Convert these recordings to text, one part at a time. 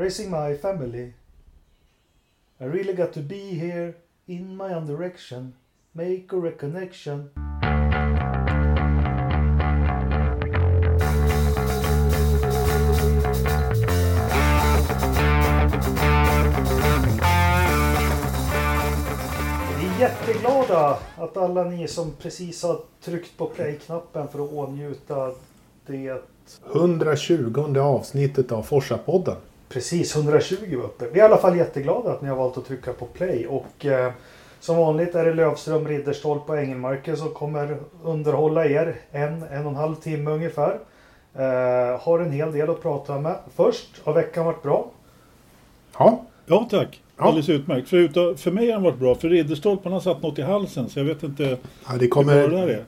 Raising my family. I really got to be here in my own direction. Make a reconnection. Vi är jätteglada att alla ni som precis har tryckt på play-knappen för att åtnjuta det 120 avsnittet av Forsa-podden. Precis, 120 var uppe. Vi är i alla fall jätteglada att ni har valt att trycka på play. Och eh, som vanligt är det Lövström, Ridderstolpe och Engelmarker som kommer underhålla er en, en och en halv timme ungefär. Eh, har en hel del att prata med. Först, har veckan varit bra? Ja, Ja tack. Ja. Alldeles utmärkt. Förutom, för mig har den varit bra. För Ridderstolpen har satt något i halsen så jag vet inte ja det hur kommer... bra det är.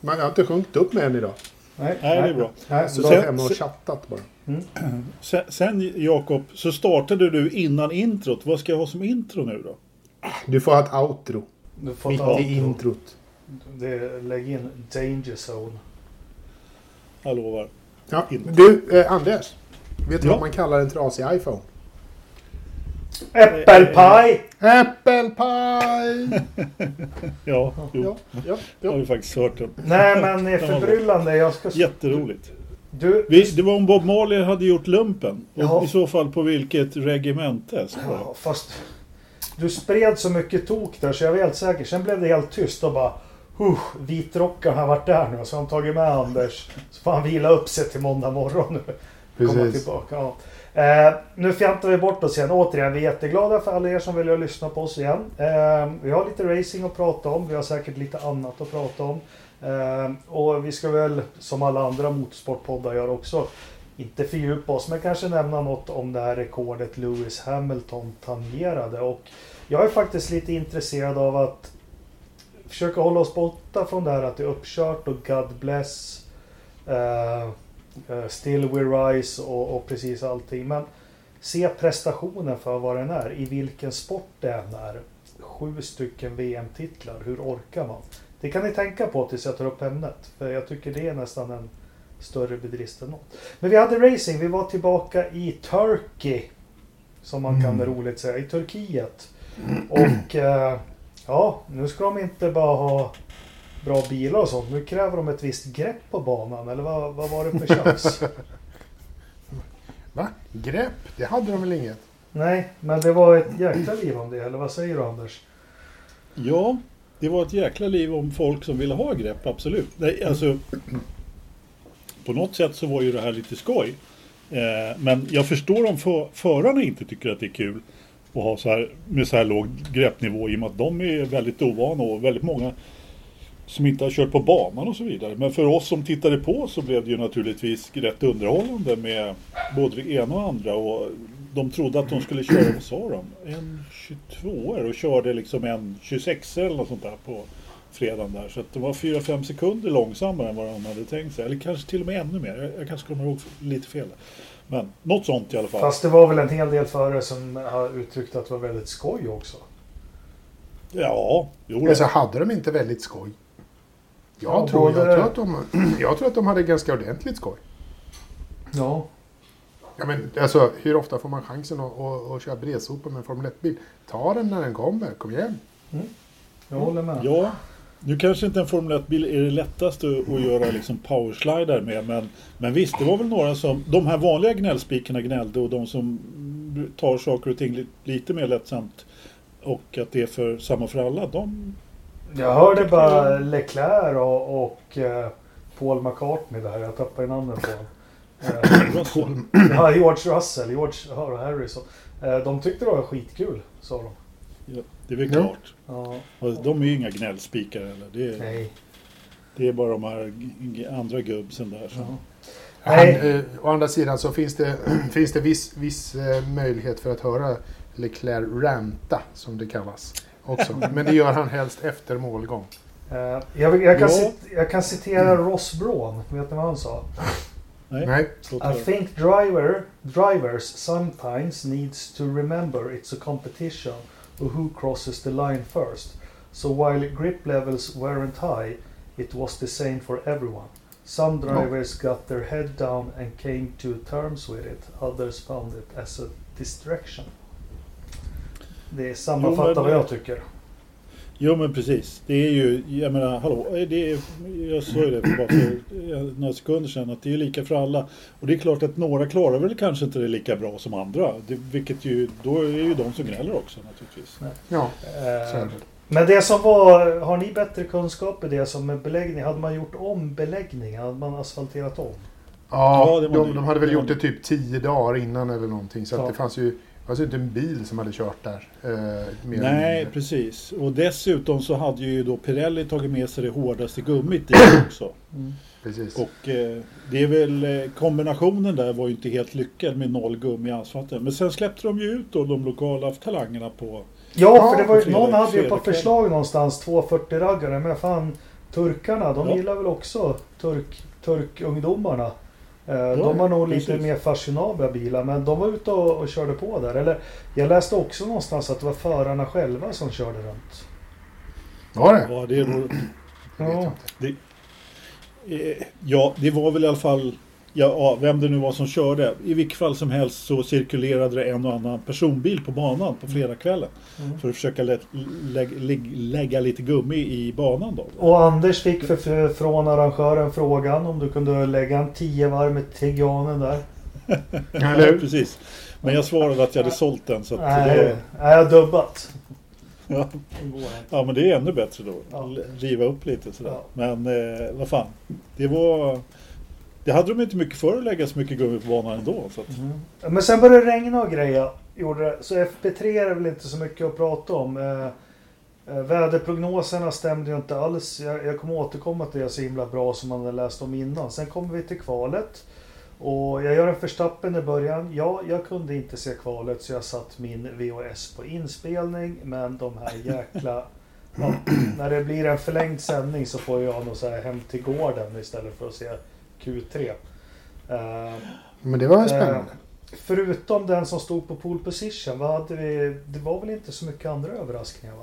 Man har inte sjungit upp med än idag. Nej, Nej, det är bra. Nej, Så jag Sen- hemma och chattat bara. Sen, sen Jakob, så startade du innan introt. Vad ska jag ha som intro nu då? Du får ha ett outro. Du får Mitt ta i introt. det, lägg in Danger Zone. Jag lovar. Ja. Du, eh, Anders. Vet du Ja. vad man kallar en trasig iPhone? Äppelpaj! Äppelpaj! Ja, jo. ja, ja, Jag har ja. ju faktiskt hört den. Nej men det är förbryllande. Jag ska... Jätteroligt. Du, Vi, det var om Bob Marley hade gjort lumpen. Och Ja. I så fall på vilket regemente? Ja, fast du spred så mycket tok där så jag var helt säker. Sen blev det helt tyst och bara huh, Vitrockaren har varit där nu så har han tagit med Anders. Så får han vila upp sig till måndag morgon nu. Komma Precis. tillbaka. Ja. Eh, nu fjantar vi bort oss igen. Återigen, vi är jätteglada för alla er som vill lyssna på oss igen. Eh, vi har lite racing att prata om. Vi har säkert lite annat att prata om. Eh, och vi ska väl, som alla andra motorsportpoddar gör också, inte fördjupa oss, men kanske nämna något om det här rekordet Lewis Hamilton tangerade. Och jag är faktiskt lite intresserad av att försöka hålla oss borta från det här att det är uppkört och God bless. uh, still we rise och, och precis allting. Men se prestationen för vad den är. I vilken sport det än är. Sju stycken VM-titlar. Hur orkar man? Det kan ni tänka på tills jag tar upp ämnet. För jag tycker det är nästan en större bedrift än något. Men vi hade racing. Vi var tillbaka i Turkey. Som man kan Mm. roligt säga. I Turkiet. Och eh, ja, nu ska de inte bara ha bra bilar och sånt. Nu kräver de ett visst grepp på banan. Eller vad, vad var det för tjafs? Va? Grepp? Det hade de väl inget? Nej, men det var ett jäkla liv om det. Eller vad säger du Anders? Ja, det var ett jäkla liv om folk som ville ha grepp, absolut. Nej, alltså, på något sätt så var ju det här lite skoj. Eh, men jag förstår om för, förarna inte tycker att det är kul att ha så här, med så här låg greppnivå i och med att de är väldigt ovana och väldigt många som inte har kört på banan och så vidare. Men för oss som tittade på så blev det ju naturligtvis rätt underhållande med både det ena och andra. Och de trodde att de skulle köra, vad sa de? En 22 och körde liksom en 26 eller något sånt där på fredagen där. Så att det var 4-5 sekunder långsammare än vad de hade tänkt sig. Eller kanske till och med ännu mer. Jag, kanske kommer ihåg lite fel. Men något sånt i alla fall. Fast det var väl en hel del förare som har uttryckt att det var väldigt skoj också. Ja, jo. Alltså hade de inte väldigt skoj? Jag, Ja, tror, både- jag, tror att de, jag tror att de hade ganska ordentligt skoj. Ja. Ja, men, alltså, hur ofta får man chansen att, att, att köra bredsopor med en Formel 1-bil? Ta den när den kommer, kom igen. Jag håller med. Ja, nu kanske inte en Formel 1-bil är det lättaste att göra liksom powerslidar med. Men, men visst, det var väl några som... De här vanliga gnällspikarna gnällde och de som tar saker och ting li- lite mer lättsamt och att det är för samma för alla. De... Jag hörde bara Leclerc och, och eh, Paul McCartney där. Jag tappade namnet på honom. Eh, ja, George Russell, George Harrison. Eh, de tyckte det var skitkul, sa de. Ja, det är väl klart. Ja, Och de är ju inga gnällspikar heller. Det är, nej. det är bara de här andra gubbsen där. Som, Ja. Han, Nej. eh, å andra sidan så finns det, finns det viss, viss eh, möjlighet för att höra Leclerc ranta, som det kallas. Också. Men det gör han helst efter målgång. Eh, jag, jag, kan Ja. cit, jag kan citera Ross Braun. Vet ni vad han sa? Eh? nej, Nej. I think driver, drivers sometimes needs to remember it's a competition of who crosses the line first. So while grip levels weren't high, it was the same for everyone. Some drivers got their head down and came to terms with it. Others found it as a distraction. Det sammanfattar Jo, men- vad jag tycker. Jo men precis. Det är ju, jag menar, hallå, det är, jag sa ju det för bara för några sekunder sedan att det är ju lika för alla. Och det är klart att några klarar väl kanske inte det lika bra som andra. Det, vilket ju, då är ju de som gnäller också naturligtvis. Ja, Eh, men det som var, har ni bättre kunskap i det som med beläggning? Hade man gjort om beläggning? Hade man asfalterat om? Ja, Ja, de, de hade väl gjort det typ tio dagar innan eller någonting. Så Ja. att det fanns ju fanns ju inte en bil som hade kört där. Eh, Nej, precis. Och dessutom så hade ju då Pirelli tagit med sig det hårdaste gummit dit också. Precis. Och eh, det är väl eh, kombinationen där var ju inte helt lyckad med noll gummi i asfalten. Men sen släppte de ju ut då de lokala talangerna på Ja, för det var ju, fredag- någon hade ju på förslag någonstans 240-raggare. Men fan, turkarna, de Ja. gillar väl också turk, turkungdomarna. Eh, de har nog lite precis. mer fashionabla bilar, men de var ute och, och körde på där. Eller, jag läste också någonstans att det var förarna själva som körde runt. Var det? Ja, det, är jag Ja. inte. eh, ja, det var väl i alla fall ja, ja, vem det nu var som körde. I vilket fall som helst så cirkulerade det en och annan personbil på banan på fredagskvällen. Mm. För att försöka lä lä lä lägga lite gummi i banan då. Och Anders fick för, för, från arrangören frågan om du kunde lägga en 10 varv med Tiganen där. Hur? precis. Men jag svarade att jag hade sålt den. Så att Nej, det, jag har dubbat. ja, ja, men det är ännu bättre då. Ja. Riva upp lite sådär. Ja. Men eh, vad fan. Det var... Det hade de inte mycket för att lägga så mycket gummi på banan ändå. Så att, Men sen började det regna och greja. Gjorde. Så FP3 är väl inte så mycket att prata om. Eh, eh, väderprognoserna stämde ju inte alls. Jag, jag kommer återkomma till det så himla bra som man hade läst om innan. Sen kommer vi till kvalet. Och jag gör en förstappen i början. Ja, jag kunde inte se kvalet så jag satt min VHS på inspelning. Men de här jäkla... Ja, när det blir en förlängd sändning så får jag nog så här hem till gården istället för att se Q3. Eh, Men det var ju spännande. Eh, förutom den som stod på pole position, vad hade vi? Det var väl inte så mycket andra överraskningar va?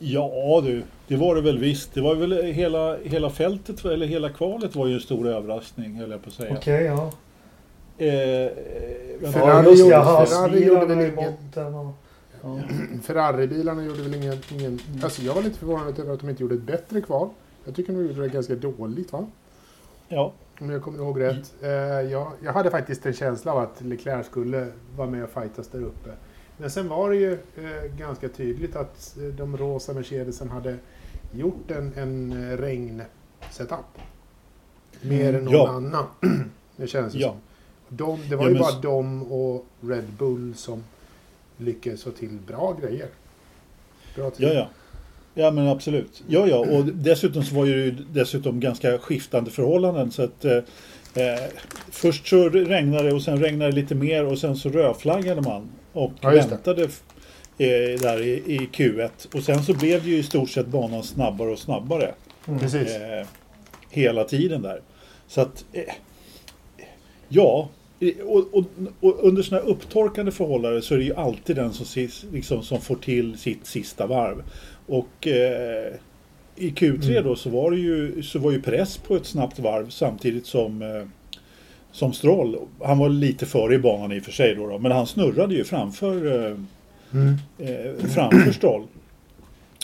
ja du, det var det väl visst. Det var väl hela, hela fältet, eller hela kvalet var ju en stor överraskning höll jag på att säga. Okej, ja. Eh, eh. Ferrari ja, just det, gjorde- ja, Ferrari gjorde väl hasbilarna i ingen- botten och... Ja. Ferrari-bilarna gjorde väl ingen... ingen Mm. alltså jag var lite förvånad över att de inte gjorde ett bättre kval. Jag tycker de gjorde det ganska dåligt va? Ja, Om jag kommer ihåg rätt. Eh, jag, jag hade faktiskt en känsla av att Leclerc skulle vara med och fightas där uppe. Men sen var det ju eh, ganska tydligt att eh, de rosa Mercedesen hade gjort en, en regn-setup. Mer än någon Ja. annan. det känns det Ja. som. De, det var Ja, ju bara de och Red Bull som lyckades få till bra grejer. Bra till. ja, ja. Ja men absolut. Ja, ja. Och dessutom så var ju dessutom ganska skiftande förhållanden. Så att, eh, eh, först så regnade det och sen regnade det lite mer och sen så rödflaggade man. Och Ja, det. väntade eh, där i, i Q1. Och sen så blev det ju i stort sett banan snabbare och snabbare. Mm. Precis. Eh, hela tiden där. Så att, eh, ja, eh, och, och, och under sådana upptorkande förhållanden så är det ju alltid den som, liksom, som får till sitt sista varv. Och eh, i Q3 Mm. då så var det ju, så var ju press på ett snabbt varv samtidigt som eh, som Stroll, han var lite före i banan i och för sig då, då men han snurrade ju framför eh, Mm. eh, framför Stroll.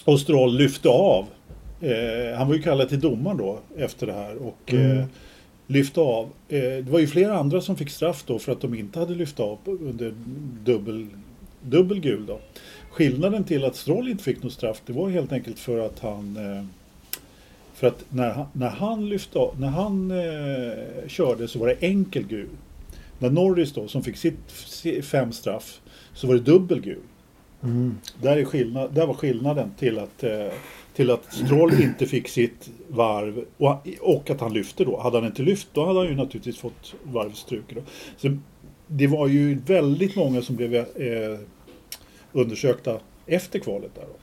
Och Stroll lyfte av. Eh, han var ju kallad till domaren då efter det här och Mm. eh, lyfte av. Det var ju flera andra som fick straff då för att de inte hade lyft av under dubbel, dubbel gul då. Skillnaden till att Stroll inte fick något straff det var helt enkelt för att han eh, för att när han, när han lyfte när han eh, körde så var det enkel gul. När Norris då som fick sitt si- fem straff så var det dubbel gul. Mm. Där, är skillnad, där var skillnaden till att, eh, till att Stroll inte fick sitt varv och, och att han lyfte då. Hade han inte lyft då hade han ju naturligtvis fått varvstruket. Så det var ju väldigt många som blev eh, undersökta efter kvalet där. Då.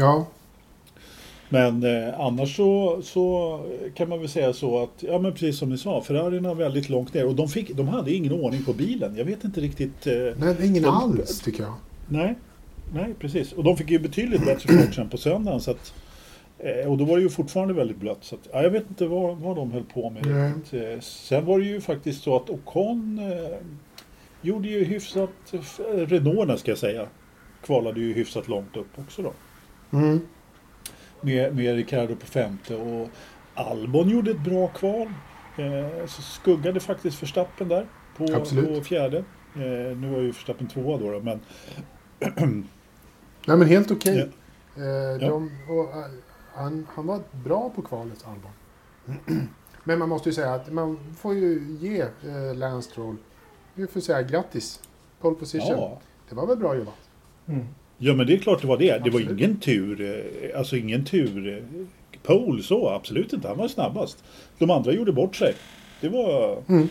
Ja, Men eh, annars så, så kan man väl säga så att, ja men precis som ni sa, Ferrarin var väldigt långt ner och de, fick, de hade ingen ordning på bilen. Jag vet inte riktigt. Eh, nej, ingen De- alls tycker jag. Nej, nej precis. Och de fick ju betydligt bättre fart sen på söndagen. Så att, Eh, och då var det ju fortfarande väldigt blött. Så att, ja, jag vet inte vad, vad de höll på med. Nej. riktigt. Eh, Sen var det ju faktiskt så att Ocon eh, gjorde ju hyfsat, eh, Renault ska jag säga, kvalade ju hyfsat långt upp också då. Mm. Med, med Ricardo på femte och Albon gjorde ett bra kval. Eh, så skuggade faktiskt Verstappen där på, på fjärde. Eh, nu var ju Verstappen tvåa då, då men Nej men helt okej. Ja. Eh, de, och, eh, han, han var bra på kvalet, Albon. men man måste ju säga att man får ju ge eh, Lance Stroll, vi får säga grattis. Pole position. ja. Det var väl bra jobbat? Mm. Ja men det är klart det var det. Det var Absolut. ingen tur, eh, alltså ingen tur eh, pole så, absolut inte. Han var snabbast. De andra gjorde bort sig. Det var, Mm.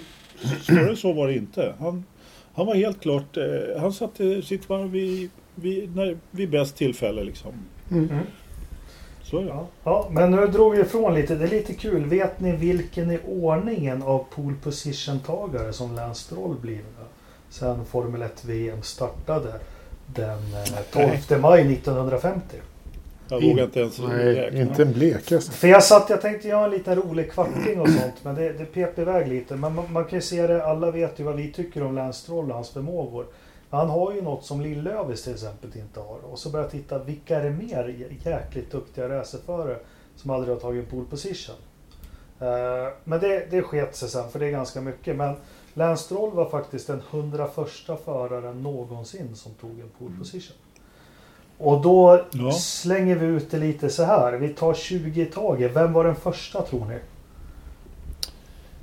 svårare så var det inte. Han, han var helt klart, eh, han satte sitt varv vid, vid, när, vid bäst tillfälle liksom. Mm. Mm. Så är det. Ja, ja, men nu drog vi ifrån lite. Det är lite kul. Vet ni vilken i ordningen av pole position-tagare som Lance Stroll blir? Sen Formel 1 VM startade den eh, 12 maj 1950. Jag vågar inte ens Nej, räkna. inte en blekaste. För jag satt, jag tänkte göra en liten rolig kvarting och sånt, men det, det pep iväg lite. Men man, man kan ju se det, alla vet ju vad vi tycker om Lance Stroll och hans förmågor. Han har ju något som Lill-Lövis till exempel inte har. Och så börjar jag titta, vilka är det mer jäkligt duktiga racerförare som aldrig har tagit en pole position? Eh, men det, det sket sig sen, för det är ganska mycket. Men Lance Stroll var faktiskt den 101 föraren någonsin som tog en pole position. Och då Ja. slänger vi ut det lite så här. Vi tar 20 i taget. Vem var den första tror ni?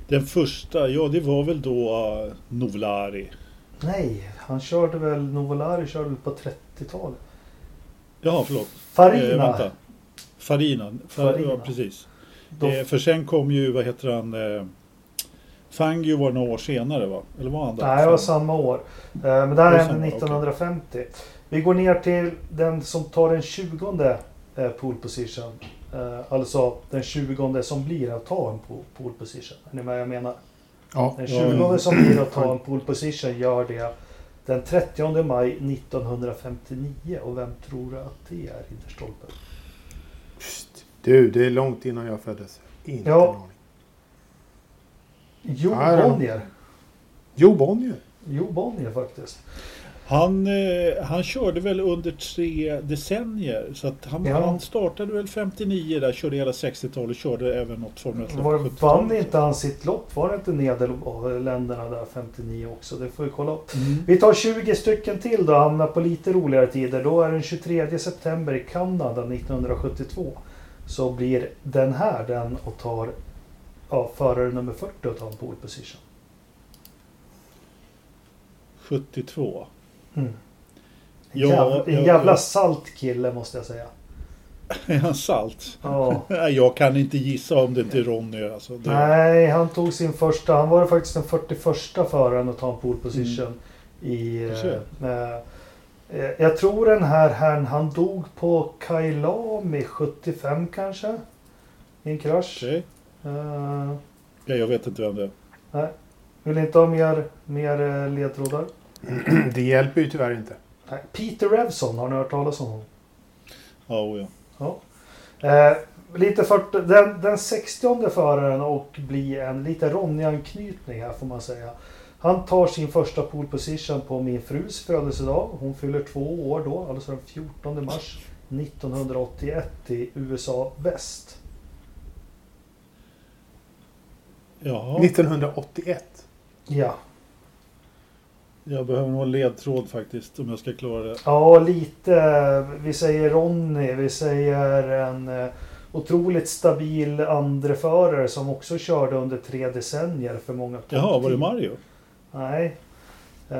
Den första, ja det var väl då uh, Novlari. Nej, han körde väl, Novolari körde väl på 30-talet. Jaha, förlåt. Farina. Eh. Farina. Far, Farina. Ja, precis. Då, Eh, för sen kom ju, vad heter han? Eh, Fangio var några år senare va? Eller var han där? nej, det var samma år. Eh, men det här hände samma, 1950. Vi går ner till den som tar den 20 eh, pole position. Eh, alltså den 20 som blir att ta en po- pole position. Är ni med vad jag menar? Ja. Den Ja, 20 ja. som blir att ta en pole position gör det den 30 maj 1959. Och vem tror du att det är, Ridderstolpe? Du, det är långt innan jag föddes. Inte Ja. Jo då. Bonnier. Jo Bonnier. Jo Bonnier faktiskt. Han, eh, han körde väl under tre decennier. Så att han, Ja. han startade väl 59 där, körde hela 60-talet, körde även något Formel 1 Var, vann 70-talet. inte han sitt lopp? Var det inte Nederländerna där 59 också? Det får vi kolla upp. Mm. Vi tar 20 stycken till då, hamnar på lite roligare tider. Då är den 23 september i Kanada 1972. Så blir den här den och tar ja, förare nummer 40 och tar en pole position. 72. Mm. En, Ja, jävla, en jävla ja. salt kille måste jag säga. Är han salt? Ja. Jag kan inte gissa om det inte är Ronny. Alltså. Det, Nej, han tog sin första. Han var faktiskt den 41 föraren att ta en pole position. I, Du eh, eh, jag tror den här herrn, han dog på Kailami 75 kanske. I en krasch. Okej. Eh, Ja, jag vet inte vem det är. nej. Vill ni inte ha mer, mer eh, ledtrådar? Det hjälper ju tyvärr inte. Nej. Peter Revson, har ni hört talas om honom? Ja, oh, ja. Ja. Eh, lite 40, den, den 60 föraren och bli en lite Ronny-anknytning här får man säga. Han tar sin första pole position på min frus födelsedag. Hon fyller två år då, alltså den 14 mars 1981 i USA väst. Jaha, 1981. Ja, jag behöver nog en ledtråd faktiskt om jag ska klara det. ja lite. Vi säger Ronny, vi säger en eh, otroligt stabil andreförare som också körde under tre decennier för många Jaha, var det. Mario? Nej. Eh,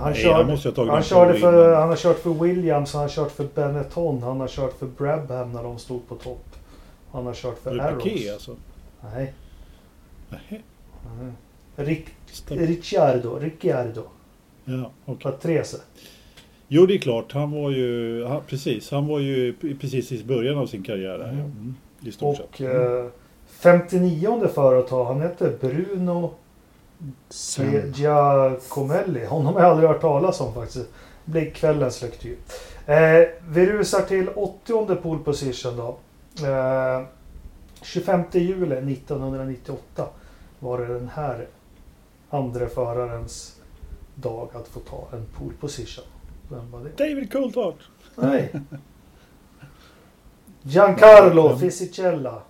han, Nej, körde, han körde för, han har kört för Williams, han har kört för Benetton, han har kört för Brabham när de stod på topp. Han har kört för Arrows. Alltså? Nej. Nej. Ric, Stab- Ricciardo, Ricciardo. Ja, okej. Patrese. Jo, det är klart. Han var ju, han, precis, han var ju precis i början av sin karriär. ja. Mm, I stort Och sett. Mm. eh, 59 företag, han heter Bruno. Giacomelli. Honom har jag aldrig hört talas om faktiskt. Det blir kvällens lektyr. Eh, vi rusar till 80 pole position då. Eh, 25 juli 1998 var det den här andra förarens dag att få ta en pole position. Vem var det? David Coulthard. Nej. Giancarlo Fisichella.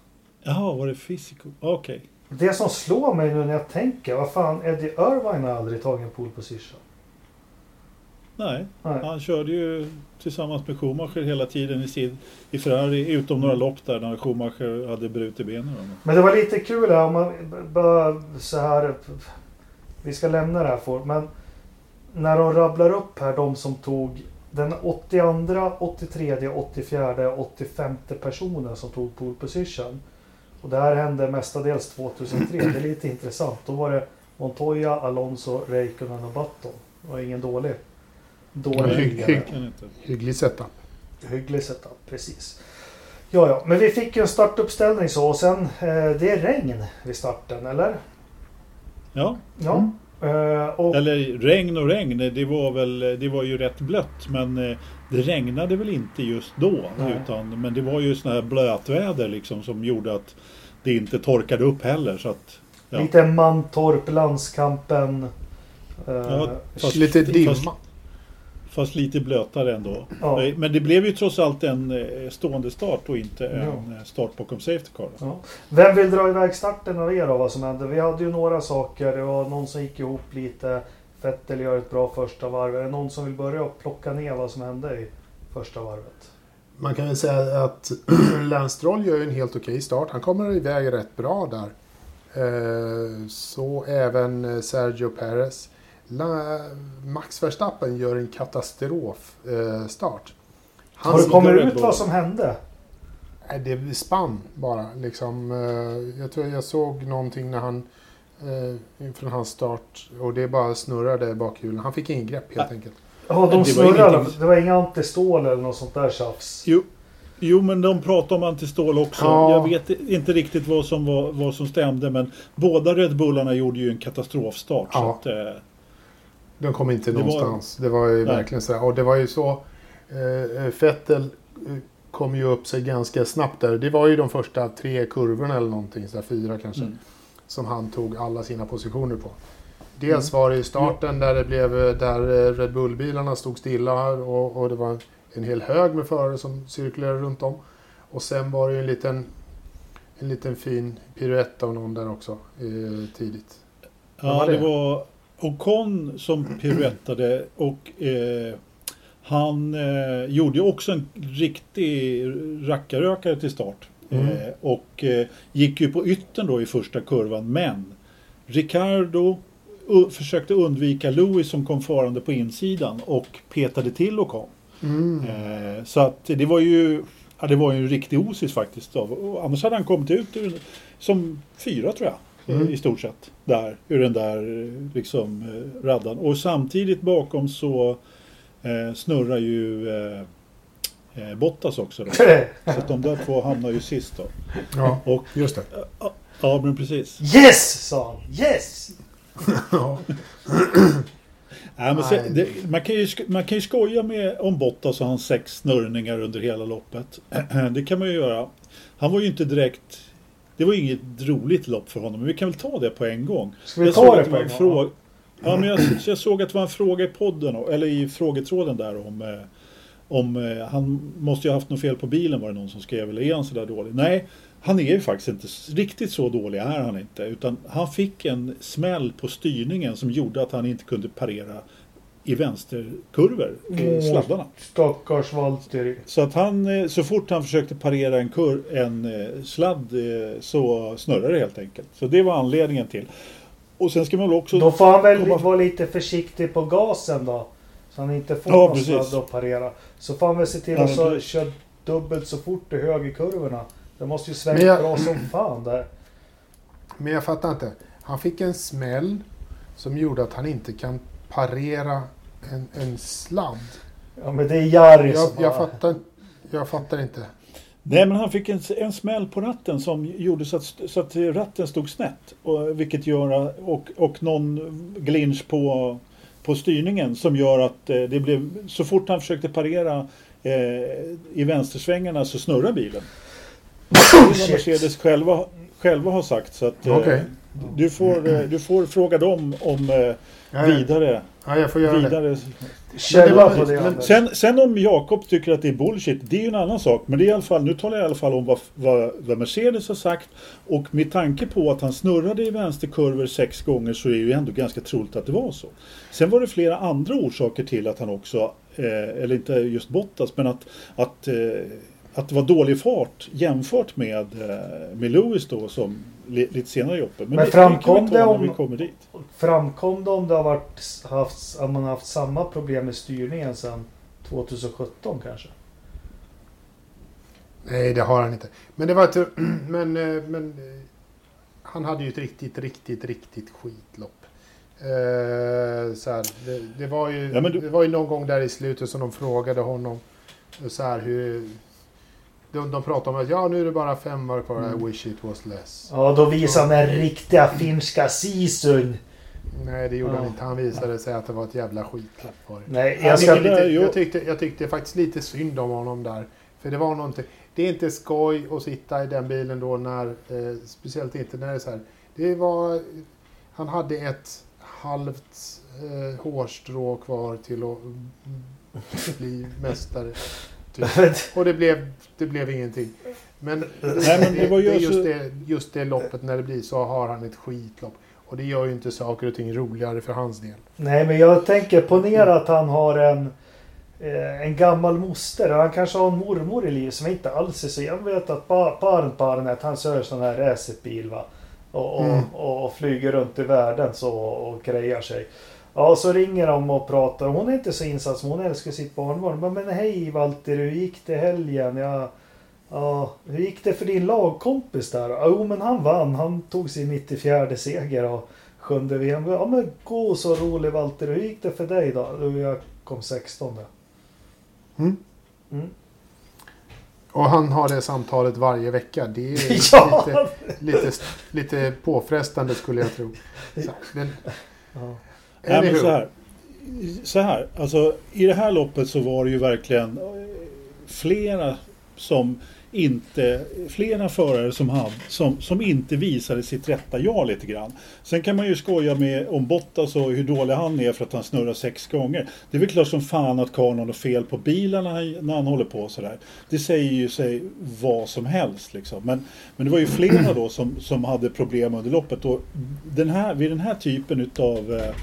Jaha, var det Physical? Okej. Det som slår mig nu när jag tänker, vad fan, Eddie Irvine har aldrig tagit en pole position. Nej, Nej. han körde ju tillsammans med Schumacher hela tiden i, sin, i Ferrari, utom några lopp där när Schumacher hade brutit benen. Men det var lite kul här om man bara så här. Vi ska lämna det här för, men när de rabblar upp här de som tog den 82, 83, 84, 85 personen som tog pole position. Och det här hände mestadels 2003. Det är lite intressant. Då var det Montoya, Alonso, Räikkönen och Button. Det var ingen dålig. Dålig hygg- inte. Hygglig setup. Hygglig setup, precis. Ja, ja, men vi fick ju en startuppställning så och sen eh, det är regn vid starten, eller? Ja, Ja. Eh, och, eller regn och regn, det var väl, det var ju rätt blött men eh, det regnade väl inte just då. Nej. Utan, men det var ju sån här blötväder liksom som gjorde att det inte torkade upp heller. Så att, ja. Lite Mantorp, landskampen. Eh, Ja, fast- Lite dimma. fast- Fast lite blötare ändå. Ja. Men det blev ju trots allt en eh, stående start och inte en Ja. eh, start bakom Safety Car. ja. Vem vill dra iväg starten av er då, vad som hände? Vi hade ju några saker. Det var någon som gick ihop lite. Vettel gör ett bra första varv. Är det någon som vill börja och plocka ner vad som hände i första varvet? Man kan väl säga att Lance Stroll gör en helt okej start. Han kommer iväg rätt bra där. Eh, Så även Sergio Perez. Max Verstappen gör en katastrofstart. Har du kommit ut vad som hände? Nej, det spann bara. Liksom, eh, jag tror jag såg någonting när han eh, inför hans start och det bara snurrade bakhjulen. Han fick ingen grepp helt enkelt. Ja, de Det snurrade. ingenting- Det var inga antistål eller något sånt där tjafs. Jo, jo, men de pratar om antistål också. Ja. Jag vet inte riktigt vad som, var, vad som stämde men båda Red Bullarna gjorde ju en katastrofstart. Så Ja. att, eh, De kom inte Det var- någonstans. Det var ju Nej. verkligen så. Och det var ju så. Eh, Vettel eh, kom ju upp sig ganska snabbt där. Det var ju de första tre kurvorna eller någonting, så fyra kanske, mm. som han tog alla sina positioner på. Dels var det i starten där det blev eh, där eh, Red Bull-bilarna stod stilla och, och det var en hel hög med förare som cirkulerade runt om. Och sen var det ju en liten, en liten fin piruett av någon där också eh, tidigt. Ja, var det det? var Ocon som piruettade och eh, han eh, gjorde ju också en riktig rackarökare till start. Mm. Eh, och eh, gick ju på yttern då i första kurvan. Men Ricardo försökte undvika Lewis som kom farande på insidan och petade till Ocon. Mm. Eh, så att det var ju ja, det var ju en riktig osis faktiskt. Av, annars hade han kommit ut ur, som fyra tror jag. Mm. I stort sett. Där, ur den där liksom eh, raddan. Och samtidigt bakom så eh, snurrar ju eh, eh, Bottas också. Då. Så att de där två hamnar ju sist då. Ja, Och just det. ja men precis. Yes! sa han. Yes! Ja. Nej, men se, det, man, kan ju, man kan ju skoja med om Bottas och hans sex snurrningar under hela loppet. Det kan man ju göra. Han var ju inte direkt... Det var ju inget roligt lopp för honom, men vi kan väl ta det på en gång. Ska vi Jag ta såg det att på en gång? Ja, men jag, jag såg att det var en fråga i podden, eller i frågetråden där om... eh, Om eh, han måste ju ha haft något fel på bilen var det någon som skrev, eller är han sådär dålig? Nej, han är ju faktiskt inte riktigt så dålig är han inte. Utan han fick en smäll på styrningen som gjorde att han inte kunde parera i vänsterkurvor i sladdarna. Stackars Valtteri. Så att han, eh, så fort han försökte parera en, kur, en eh, sladd eh, så snurrade det helt enkelt. Så det var anledningen till. Och sen ska man väl också... Då får han väl komma- vara lite försiktig på gasen då. Så han inte får Ja, någon precis. sladd att parera. Så får han väl se till Ja, att men så, köra dubbelt så fort i högerkurvorna. Det måste ju svänga jag- bra som fan där. Men jag fattar inte. Han fick en smäll som gjorde att han inte kan parera en, en sladd. Ja men det är Jari Jag, som jag, har... fattar, jag fattar inte. Nej men han fick en, en smäll på ratten som gjorde så att, så att ratten stod snett. Och, vilket gör, och, och någon glinch på, på styrningen som gör att eh, det blev, så fort han försökte parera eh, i vänstersvängarna så snurrar bilen. Mercedes själva, själva har sagt. Så att, eh, Okej. du, får, eh, du får fråga dem om eh, Ja, vidare. Ja, jag får göra det. vidare. Men det på var- det. men. Sen, sen om Jakob tycker att det är bullshit, det är ju en annan sak. Men det är i alla fall, nu talar jag i alla fall om vad, vad, vad Mercedes har sagt. Och med tanke på att han snurrade i vänsterkurvor sex gånger så är det ju ändå ganska troligt att det var så. Sen var det flera andra orsaker till att han också, eh, eller inte just Bottas, men att, att, eh, att det var dålig fart jämfört med, eh, med Lewis då som li, lite senare i. Men det, framkom det om- vi kommer dit. Framkom det om det har varit, haft, om man har haft samma problem med styrningen sedan 2017 kanske? Nej, det har han inte. Men det var ett... Men, eh, men eh, han hade ju ett riktigt, riktigt, riktigt skitlopp. Eh, så här, det, det, var ju, Ja, men du- det var ju någon gång där i slutet som de frågade honom så här hur... De, de pratade om att ja, nu är det bara fem varv kvar. Mm. I wish it was less. Ja, då visar han den riktiga finska sisun. Nej, det gjorde Ja. han inte. Han visade sig att det var ett jävla skitlopp. Var det. Nej, Ja, jag ska... lite, jo. jag, tyckte, jag tyckte faktiskt lite synd om honom där. För det var någonting. Det är inte skoj att sitta i den bilen då när, eh, speciellt inte när det är så här. Det var, han hade ett halvt eh, hårstrå kvar till att bli mästare. Typ. Och det blev, det blev ingenting. Men, Nej, men det var ju det, just, alltså- det, just det loppet när det blir så har han ett skitlopp. Och det gör ju inte saker och ting roligare för hans del. Nej, men jag tänker ponera att han har en, eh, en gammal moster. Han kanske har en mormor i livet som inte alls är så... Jag vet att Parnet, han kör sån här racerbil va. Och, och, Mm. och flyger runt i världen så och grejar sig. Ja, så ringer de och pratar. Hon är inte så insatt, hon älskar sitt barnbarn. Men, men hej Walter, hur gick det helgen? Ja, ja, hur gick det för din lagkompis där? Jo, men han vann. Han tog sin 94 seger och sjunde VM. Ja, men gå så rolig Walter. Hur gick det för dig då? Jag kom 16. Mm. Mm. Och han har det samtalet varje vecka. Det är Ja! lite, lite, lite påfrestande skulle jag tro. Så, men, Ja. Nej, men så här. Så här, alltså i det här loppet så var det ju verkligen eh, flera som inte, flera förare som, hade, som, som inte visade sitt rätta jag lite grann. Sen kan man ju skoja med om Bottas och hur dålig han är för att han snurrar sex gånger. Det är väl klart som fan att karln har något fel på bilen när han, när han håller på sådär. Det säger ju sig vad som helst liksom. Men, men det var ju flera då som, som hade problem under loppet. Och den här, vid den här typen utav eh,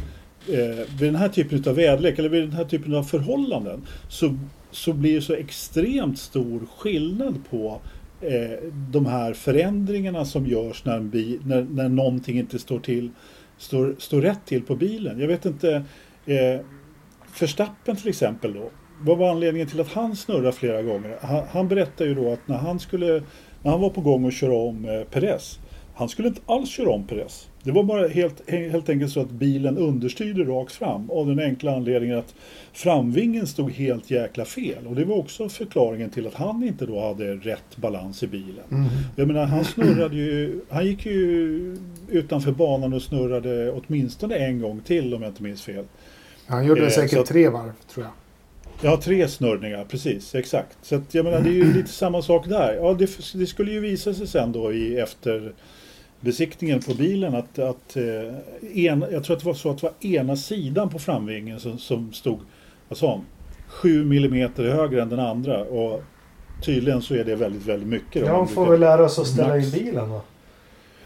eh, vid den här typen av väderlek eller vid den här typen av förhållanden så, så blir det så extremt stor skillnad på eh, de här förändringarna som görs när, en bi, när, när någonting inte står, till, står, står rätt till på bilen. Jag vet inte, eh, Verstappen till exempel då. Vad var anledningen till att han snurrade flera gånger? Han, han berättade ju då att när han, skulle, när han var på gång att köra om eh, Perez han skulle inte alls köra om Perez. Det var bara helt, helt enkelt så att bilen understyrde rakt fram av den enkla anledningen att framvingen stod helt jäkla fel. Och det var också förklaringen till att han inte då hade rätt balans i bilen. Mm. Jag menar, han snurrade ju, han gick ju utanför banan och snurrade åtminstone en gång till om jag inte minns fel. Han gjorde Eh, säkert att- tre varv, tror jag. Ja, tre snurrningar, precis, exakt. Så att, jag menar, det är ju lite samma sak där. Ja, det, det skulle ju visa sig sen då i efter besiktningen på bilen att, att eh, en, jag tror att det var så att det var ena sidan på framvingen som, som stod, vad sa han, 7 millimeter högre än den andra och tydligen så är det väldigt, väldigt mycket. då. Ja, Man får väl lära sig att ställa Max. in bilen då.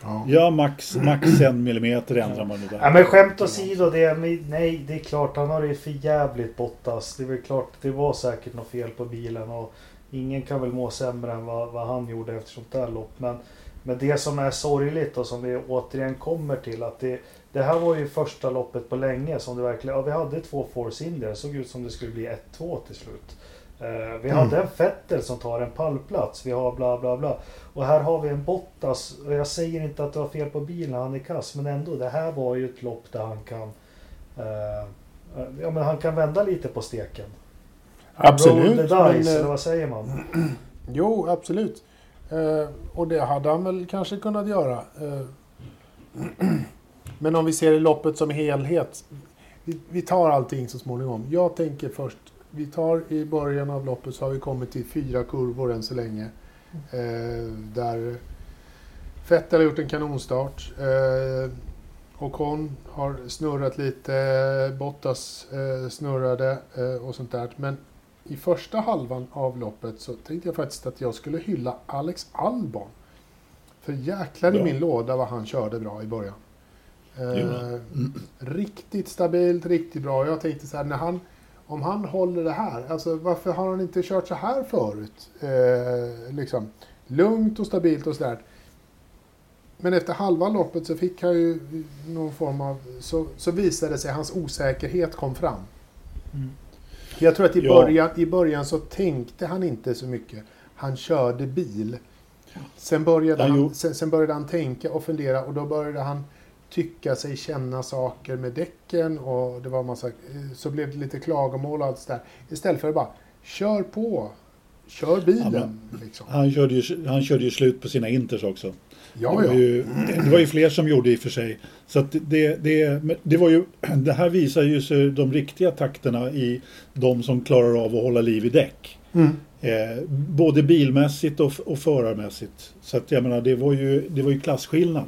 Ja. Ja, max, max en millimeter ändrar man det där. Ja, men skämt åsido, det, men nej det är klart han har det för jävligt Bottas. Det är väl klart det var säkert något fel på bilen och ingen kan väl må sämre än vad, vad han gjorde efter sånt där lopp. Men, men det som är sorgligt och som vi återigen kommer till att det, det här var ju första loppet på länge som det verkligen, ja vi hade två Force India, det såg ut som det skulle bli 1-2 till slut. Eh, vi hade en Vettel som tar en pallplats, vi har bla bla bla. Och här har vi en Bottas, och jag säger inte att det var fel på bilen, han är kass, men ändå, det här var ju ett lopp där han kan eh, Ja men han kan vända lite på steken. Absolut. Roll the dice, men, eller eh, vad säger man? jo, absolut. Eh, och det hade han väl kanske kunnat göra. Eh, men om vi ser loppet som helhet. Vi, vi tar allting så småningom. Jag tänker först. Vi tar i början av loppet så har vi kommit till fyra kurvor än så länge. Eh, där Vettel har gjort en kanonstart. Eh, Ocon har snurrat lite, Bottas eh, snurrade eh, och sånt där. Men i första halvan av loppet så tänkte jag faktiskt att jag skulle hylla Alex Albon. För jäklar i min låda vad han körde bra i början. Eh, riktigt stabilt, riktigt bra. Jag tänkte så här, när han, om han håller det här, alltså varför har han inte kört så här förut? Eh, liksom, lugnt och stabilt och sådär. Men efter halva loppet så fick han ju någon form av, så, så visade sig hans osäkerhet kom fram. Mm. Jag tror att i, Ja. början, i början så tänkte han inte så mycket. Han körde bil. Sen började, Ja, han, sen, sen började han tänka och fundera och då började han tycka sig känna saker med däcken och det var massa, så blev det lite klagomål och allt sådär. Istället för att bara, kör på, kör bilen. liksom. Han körde, ju, han körde ju slut på sina inters också. Ja, det, var ja. ju, det var ju fler som gjorde i och för sig. Så det, det, det, var ju, det här visar ju sig de riktiga takterna i de som klarar av att hålla liv i däck. Mm. Eh, både bilmässigt och, och förarmässigt. Så att jag menar, det var ju, det var ju klasskillnad.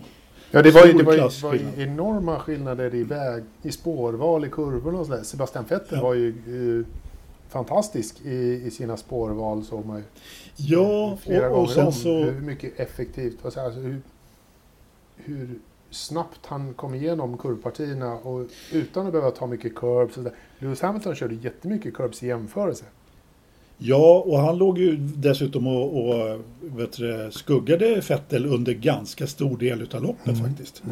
Ja, det var ju, det var ju, det var ju enorma skillnader i väg, i spårval, i kurvorna och sådär. Sebastian Vettel Ja. var ju eh, fantastisk i, i sina spårval såg man ju. Ja, flera och, och sen om så... hur mycket effektivt, alltså, hur, hur snabbt han kom igenom kurvpartierna och utan att behöva ta mycket curbs. Lewis Hamilton körde jättemycket curbs i jämförelse. Ja, och han låg ju dessutom och, och vet du, skuggade Fettel under ganska stor del utav loppet faktiskt.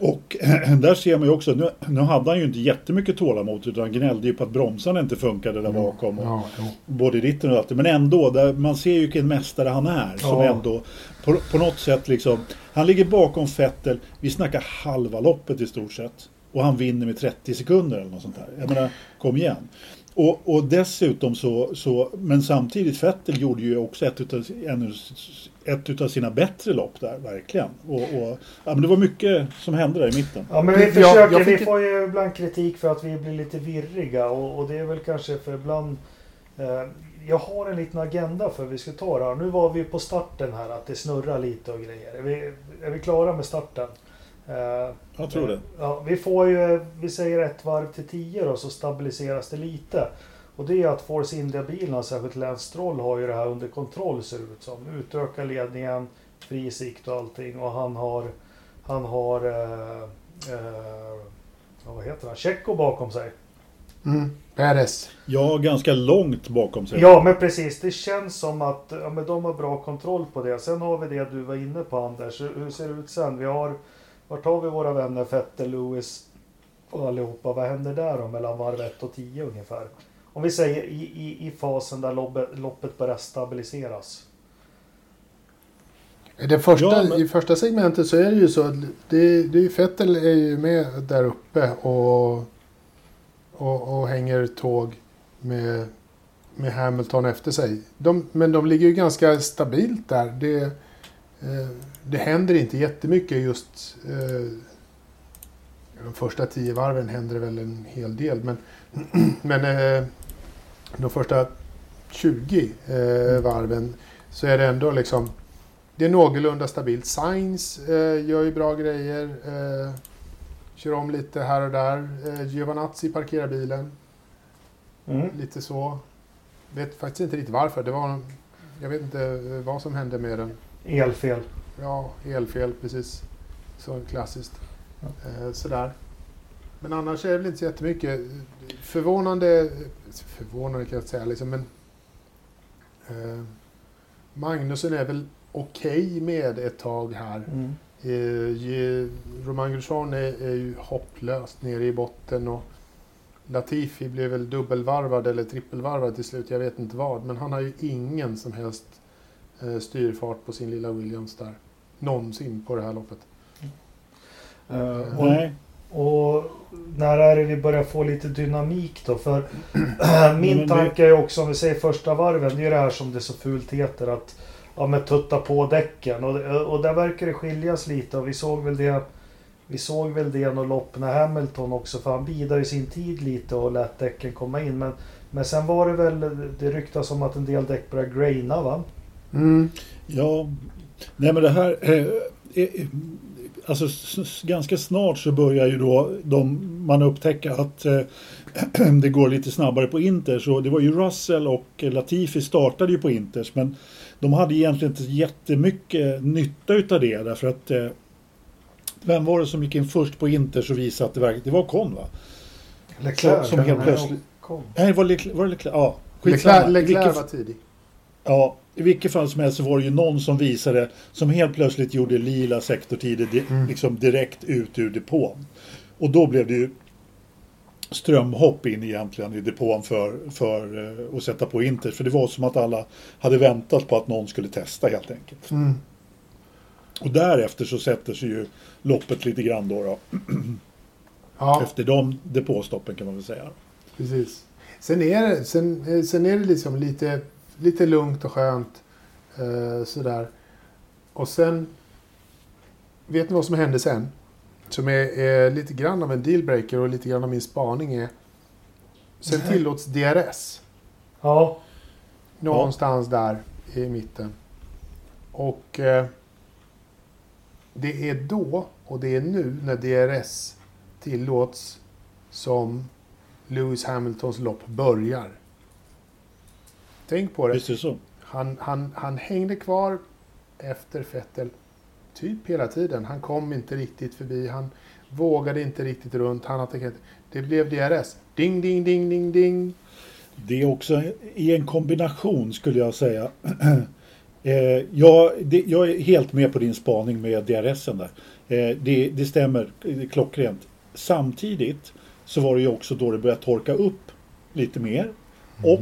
Och där ser man ju också, nu, nu hade han ju inte jättemycket tålamod utan gnällde ju på att bromsarna inte funkade där bakom. Och, Ja, ja. Både ditten och datten. Men ändå, där, man ser ju vilken mästare han är. Som Ja. ändå på, på något sätt liksom. Han ligger bakom Fettel. Vi snackar halva loppet i stort sett. Och han vinner med 30 sekunder eller något sånt där. Jag menar, kom igen. Och, och dessutom så, så, men samtidigt Fettel gjorde ju också ett utav, en, ett utav sina bättre lopp där, verkligen. Och, och, ja, men det var mycket som hände där i mitten. Ja men vi Jag- försöker, jag fick vi får ju ibland kritik för att vi blir lite virriga och, och det är väl kanske för ibland eh, Jag har en liten agenda för hur vi ska ta det här. Nu var vi på starten här att det snurrar lite och grejer. Är vi, är vi klara med starten? Eh, Jag tror det. Ja, vi får ju, vi säger ett varv till tio då så stabiliseras det lite. Och det är att Force India-bilarna, särskilt Lance Stroll, har ju det här under kontroll ser det ut som. Utökar ledningen, fri sikt och allting. Och han har, han har, eh, eh, vad heter han, Checo bakom sig. Mm. Perez. Ja, ganska långt bakom sig. Ja men precis, det känns som att ja, men de har bra kontroll på det. Sen har vi det du var inne på Anders. Hur hur ser det ut sen? Vi har, vart har vi våra vänner Vettel, Lewis och allihopa? Vad händer där då mellan varv 1 och 10 ungefär? Om vi säger i, i, i fasen där loppet, loppet börjar stabiliseras. I det första, Ja, men- I första segmentet så är det ju så att det, det är ju Vettel är ju med där uppe och, och, och hänger tåg med, med Hamilton efter sig. De, men de ligger ju ganska stabilt där. Det, det händer inte jättemycket just eh, de första tio varven händer väl en hel del. Men, men eh, de första 20 eh, varven så är det ändå liksom det är någorlunda stabilt. Sainz eh, gör ju bra grejer. Eh, kör om lite här och där. Eh, Giovanazzi parkerar bilen. Mm. Lite så. Vet faktiskt inte riktigt varför. Det var, jag vet inte eh, vad som hände med den. Elfel. Ja, elfel precis. Så klassiskt. Eh, sådär. Men annars är det väl inte så jättemycket. Förvånande, förvånande kan jag inte säga liksom, men eh, Magnusson är väl okej med ett tag här. Mm. Eh, Romain Grosjean är, är ju hopplöst nere i botten och Latifi blev väl dubbelvarvad eller trippelvarvad till slut, jag vet inte vad. Men han har ju ingen som helst styrfart på sin lilla Williams där. Någonsin på det här loppet. Eh, och, Nej. och när är det vi börjar få lite dynamik då? För min det- tanke är också om vi säger första varven. Det är det här som det så fult heter. Att ja, men tutta på däcken. Och, och där verkar det skiljas lite. Och vi såg väl det. Vi såg väl det något lopp när Hamilton också. För han bidade i sin tid lite och lät däcken komma in. Men, men sen var det väl. Det ryktas om att en del däck börjar graina va? Mm. Ja, nej men det här... Eh, eh, alltså ganska snart så börjar ju då de, man upptäcka att eh, det går lite snabbare på Inters. Och det var ju Russell och Latifi startade ju på Inters men de hade egentligen inte jättemycket nytta utav det därför att eh, vem var det som gick in först på Inters och visade att det verkligen... Det var Con va? Leclerc. som helt plötsligt-. Nej, var det Leclerc? Var det Leclerc? Ja, skitsamma. Leclerc, Leclerc var tidig. Ja, i vilket fall som helst så var det ju någon som visade som helt plötsligt gjorde lila sektortider di- Mm. liksom direkt ut ur depån. Och då blev det ju strömhopp in egentligen i depån för, för eh, att sätta på Inter. För det var som att alla hade väntat på att någon skulle testa helt enkelt. Mm. Och därefter så sätter sig ju loppet lite grann då. då Ja, Efter de depåstoppen kan man väl säga. precis. Sen är det, sen, eh, sen är det liksom lite, lite lugnt och skönt. Eh, sådär. Och sen... Vet ni vad som hände sen? Som är, är lite grann av en dealbreaker och lite grann av min spaning är... Sen Nej. tillåts DRS. Ja, Någonstans där i mitten. Och eh, det är då och det är nu när DRS tillåts som Lewis Hamiltons lopp börjar. Tänk på det. Visst är det så? Han, han, han hängde kvar efter Vettel typ hela tiden. Han kom inte riktigt förbi. Han vågade inte riktigt runt. Han attackerade. Det blev DRS. Ding, ding, ding, ding, ding. Det är också i en kombination skulle jag säga. eh, jag, det, jag är helt med på din spaning med DRSen där. Eh, det, det stämmer det klockrent. Samtidigt så var det ju också då det började torka upp lite mer. Och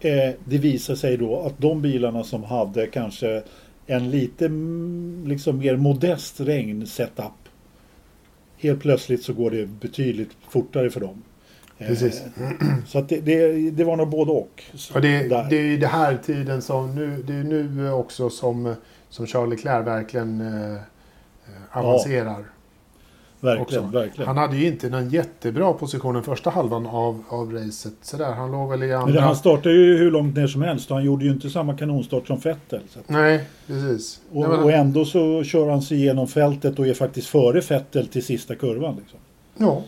eh, det visar sig då att de bilarna som hade kanske en lite mm, liksom mer modest regn-setup. Helt plötsligt så går det betydligt fortare för dem. Eh, Precis. så att det, det, det var nog både och. Och det, Där. det är ju det här tiden som nu, det är nu också som, som Charles Leclerc verkligen eh, eh, avancerar. Verkligen, också. verkligen. Han hade ju inte någon jättebra position den första halvan av, av racet. Sådär, han låg väl i Men andra... han startade ju hur långt ner som helst och han gjorde ju inte samma kanonstart som Vettel. Så. att- Nej, precis. Och, Nej, men- och ändå så kör han sig igenom fältet och är faktiskt före Vettel till sista kurvan. Liksom. Ja.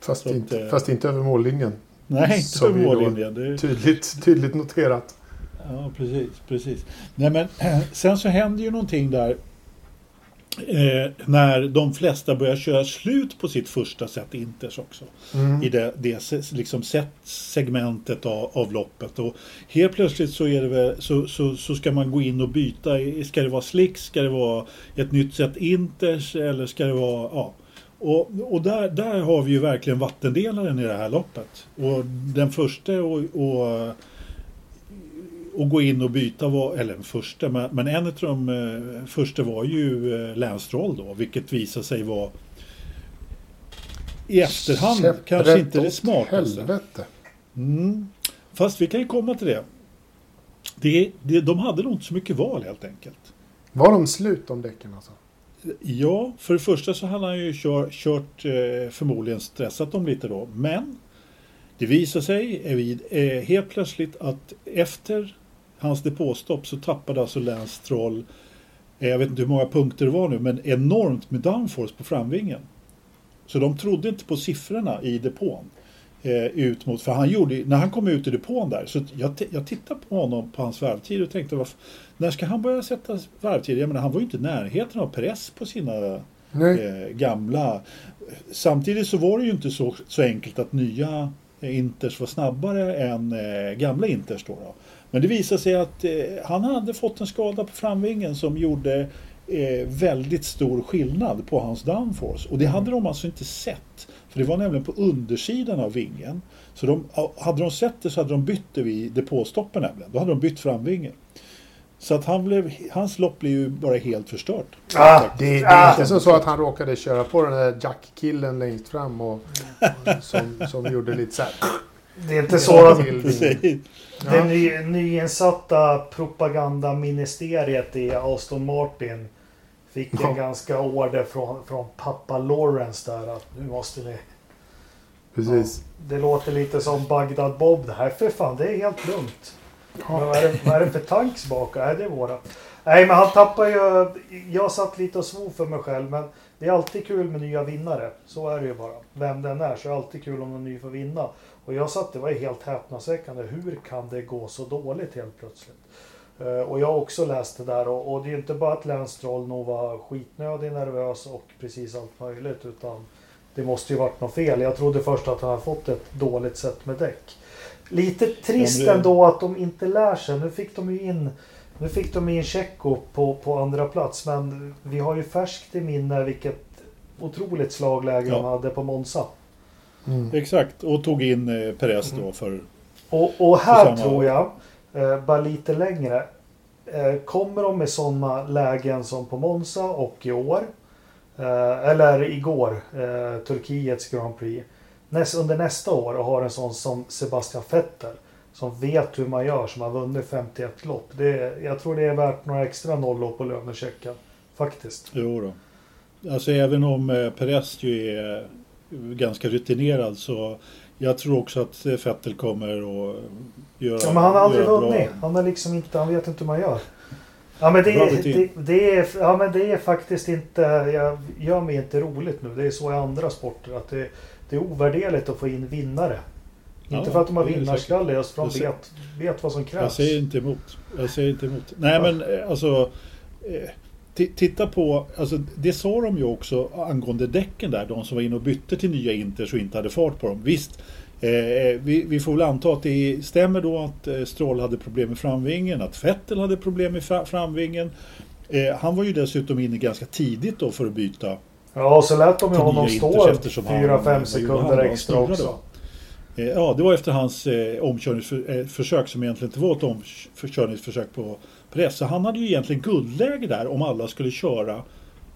Fast, att, inte, eh, fast inte över mållinjen. Nej, inte då- mållinjen. Det, Tydligt, tydligt noterat. Ja, precis, precis. Nej, men sen så händer ju någonting där eh, när de flesta börjar köra slut på sitt första set Inters också. Mm. I det, det liksom set segmentet av, av loppet. Och helt plötsligt så, är det väl, så, så, så ska man gå in och byta. Ska det vara slicks? Ska det vara ett nytt set Inters? Eller ska det vara... Ja. Och, och där, där har vi ju verkligen vattendelaren i det här loppet. Och den första och, och och gå in och byta var, eller den första, men, men en av de eh, första var ju eh, Lance Stroll då, vilket visade sig vara i efterhand Käpprätt kanske inte det smartaste. Helvete. Mm. Fast vi kan ju komma till det. det, det de hade nog inte så mycket val helt enkelt. Var de slut de däcken alltså? Ja, för det första så hade han ju kör, kört eh, förmodligen stressat dem lite då. Men det visar sig helt plötsligt att efter hans depåstopp så tappade alltså Lance Stroll, eh, jag vet inte hur många punkter det var nu, men enormt med downforce på framvingen. Så de trodde inte på siffrorna i depån. Eh, ut mot, för han gjorde, när han kom ut i depån där, så jag, jag tittade på honom på hans varvtid och tänkte, vad, när ska han börja sätta varvtid? Jag menar, han var ju inte i närheten av press på sina eh, gamla. Samtidigt så var det ju inte så, så enkelt att nya eh, Inters var snabbare än eh, gamla Inters. Då, då. Men det visade sig att eh, han hade fått en skada på framvingen som gjorde eh, väldigt stor skillnad på hans downforce. Och det hade de alltså inte sett. För det var nämligen på undersidan av vingen. Så de, hade de sett det så hade de bytt det vid depåstoppen nämligen. Då hade de bytt framvingen. Så att han blev, hans lopp blev ju bara helt förstört. Ah, Det, det är Ah. inte som så att han råkade köra på den där Jack-killen längst fram och, som, som gjorde lite så här. Det är inte så att det Ja. ny, nyinsatta propagandaministeriet i Aston Martin fick en Ja. ganska order från, från pappa Lawrence där att nu måste ni... Precis. Det låter lite som Bagdad Bob det här för fan, det är helt lugnt. Men vad, är det, vad är det för tanks bak? Nej, det är våra. Nej, men han tappar ju... Jag satt lite och svor för mig själv, men det är alltid kul med nya vinnare. Så är det ju bara. Vem den är, så är det alltid kul om någon ny får vinna. Och jag satt, det var ju helt häpnadsväckande. Hur kan det gå så dåligt helt plötsligt? Eh, och jag har också läst det där och, och det är inte bara att Lance Stroll nog var skitnödig, nervös och precis allt möjligt utan det måste ju varit något fel. Jag trodde först att han hade fått ett dåligt sätt med däck. Lite trist det- ändå att de inte lär sig. Nu fick de ju in nu fick de in Tjecko på, på andra plats men vi har ju färskt i minne vilket otroligt slagläge de Ja. hade på Monza. Mm. Exakt, och tog in eh, Perez då för... Och, och här Samma- tror jag, eh, bara lite längre, eh, kommer de med sådana lägen som på Monza och i år, eh, eller igår, eh, Turkiets Grand Prix, näst, under nästa år och har en sån som Sebastian Vettel, som vet hur man gör, som har vunnit 51 lopp. Det, jag tror det är värt några extra nollor på lönechecken. Faktiskt. Jo då. Alltså även om eh, Perez ju är ganska rutinerad så jag tror också att eh, Vettel kommer att göra Ja, men han har aldrig vunnit. Han har liksom inte, han vet inte hur man gör. Ja men det, är, det, det, är, ja, men det är faktiskt inte, jag gör mig inte roligt nu. Det är så i andra sporter att det, det är ovärderligt att få in vinnare. Ja, inte för att de har är vinnarskalle, just för att de Jag vet, vet vad som Jag krävs. säger inte emot. Jag säger inte emot. Nej men eh, alltså eh, Titta på, alltså det sa de ju också angående däcken där, de som var inne och bytte till nya Inters och inte hade fart på dem. Visst, eh, vi, vi får väl anta att det stämmer då att eh, Stroll hade problem med framvingen, att Vettel hade problem med fra, framvingen. Eh, han var ju dessutom inne ganska tidigt då för att byta. Ja, så lät de ju honom stå Inters eftersom han- 4-5 vad gjorde sekunder då? Extra också. va? Eh, Ja, det var efter hans eh, omkörningsförsök som egentligen inte var ett omkörningsförsök på press. Så han hade ju egentligen guldläge där om alla skulle köra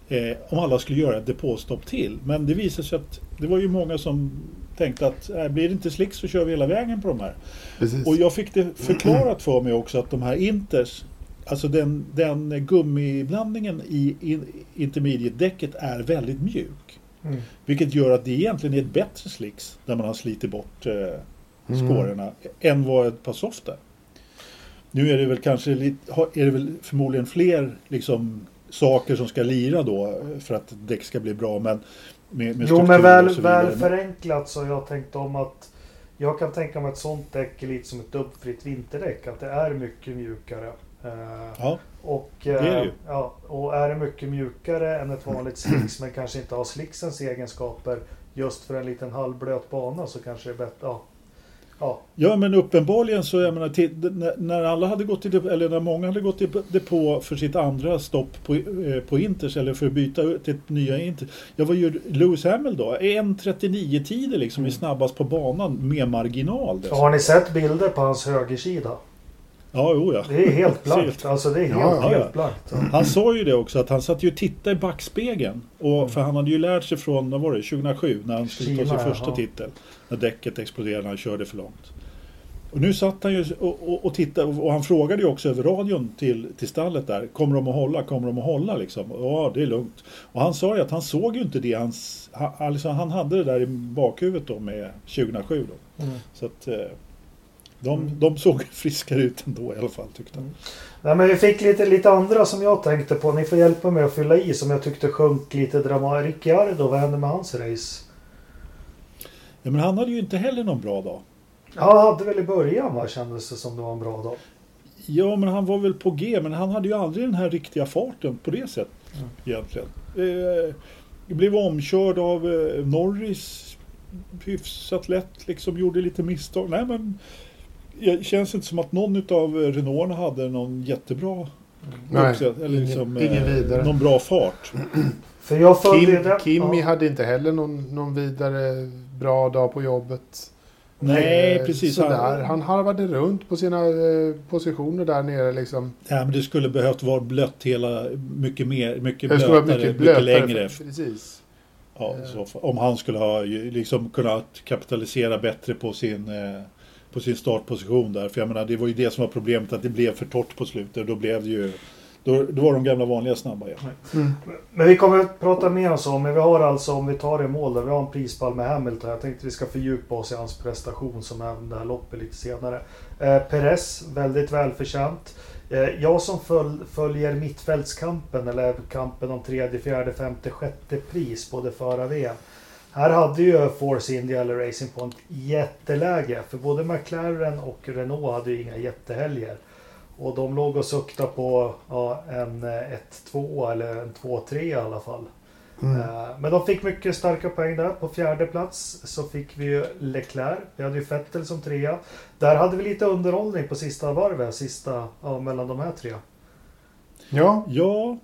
eh, om alla skulle göra ett depåstopp till. Men det visade sig att det var ju många som tänkte att äh, blir det inte slicks så kör vi hela vägen på de här. Precis. Och jag fick det förklarat för mig också att de här Inters, alltså den, den gummiblandningen i in, intermediate-däcket är väldigt mjuk. Mm. Vilket gör att det egentligen är ett bättre slicks när man har slitit bort eh, Mm. skårorna än vad ett par soft är. Nu är det väl kanske är det väl förmodligen fler liksom, saker som ska lira då för att däck ska bli bra. Men med, med Jo men väl, väl förenklat så har jag tänkt om att jag kan tänka mig ett sånt däck är lite som ett dubbfritt vinterdäck. Att det är mycket mjukare. Eh, Ja, Och, är det eh, ju. Ja, och är det mycket mjukare än ett vanligt slicks men kanske inte har slicksens egenskaper just för en liten halvblöt bana så kanske det är bättre. Ja. Ja, Ja men uppenbarligen så, jag menar, till, när, alla hade gått till, eller när många hade gått till depå för sitt andra stopp på, eh, på Inters eller för att byta till ett nya Inter. Jag var ju Lewis Hamilton då, 1.39 tider liksom är snabbast på banan med marginal. så har ni sett bilder på hans högersida? Ja, jo ja. Det är helt blankt. Alltså det är helt, Ja, ja, ja. helt blankt. Ja. Han sa ju det också att han satt ju och tittade i backspegeln. Och, för han hade ju lärt sig från, vad var det, 2007 när han skulle ta sin ja. första Ja. titel. När däcket exploderade när han körde för långt. Och nu satt han ju och, och, och tittade och han frågade ju också över radion till, till stallet där. Kommer de att hålla? Kommer de att hålla liksom? Ja, det är lugnt. Och han sa ju att han såg ju inte det. Han, alltså, han hade det där i bakhuvudet då med 2007 då. Mm. Så att eh, de, de såg friskare ut ändå i alla fall tyckte han. Nej, men vi fick lite, lite andra som jag tänkte på. Ni får hjälpa mig att fylla i som jag tyckte sjönk lite dramatiskt. Ricciardo, vad hände med hans race? Ja, men han hade ju inte heller någon bra dag. Han hade väl i början va, kändes det som det var en bra dag. Ja, men han var väl på G, men han hade ju aldrig den här riktiga farten på det sättet Mm. egentligen. Eh, blev omkörd av eh, Norris hyfsat lätt, liksom gjorde lite misstag. Nej, men det känns inte som att någon av Renault hade någon jättebra Nej, uppsätt- eller ingen- liksom, ingen eh, vidare. någon bra fart. För jag Kim, det. Kimi ja. hade inte heller någon, någon vidare bra dag på jobbet. Nej, Eh, precis. Sådär. Han harvade runt på sina eh, positioner där nere liksom. Ja, men det skulle behövt vara blött hela, mycket mer, mycket Det blötare, mycket mycket, blötare. längre. Precis. Ja, i så. Om han skulle ha liksom kunnat kapitalisera bättre på sin, eh, på sin startposition där. För jag menar, det var ju det som var problemet, att det blev för torrt på slutet. Då blev det ju då, då var de gamla vanliga snabba igen. Mm. Men vi kommer att prata mer om så. Men vi har alltså, om vi tar det i mål, där vi har en prispall med Hamilton. Jag tänkte vi ska fördjupa oss i hans prestation som även det här loppet lite senare. Eh, Perez, väldigt välförtjänt. Eh, jag som föl, följer mittfältskampen, eller kampen om tredje, fjärde, femte, sjätte pris på det förra VM. Här hade ju Force India eller Racing Point jätteläge. För både McLaren och Renault hade ju inga jättehelger. Och de låg och suktade på ja, en 1-2 eller en 2-3 i alla fall. Mm. Eh, Men de fick mycket starka poäng där. På fjärde plats så fick vi ju Leclerc. Vi hade ju Vettel som trea. Där hade vi lite underhållning på sista varvet, sista ja, mellan de här tre. Ja, Ja.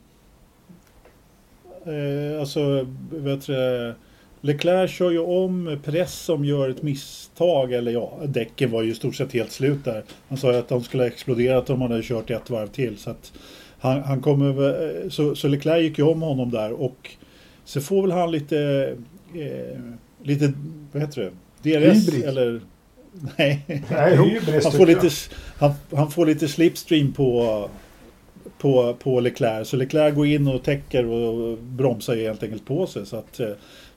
Eh, alltså, vet du, Leclerc kör ju om Perez som gör ett misstag. Eller ja, däcken var ju i stort sett helt slut där. Han sa ju att de skulle ha exploderat om han hade kört ett varv till. Så, att han, han kommer, väl- så, så Leclerc gick ju om honom där och så får väl han lite, eh, lite, vad heter det? DRS Hybrid. eller? Nej, Nej, hybris han får, lite, han, han får lite slipstream på, på, på Leclerc. Så Leclerc går in och täcker och bromsar helt enkelt på sig. Så att eh,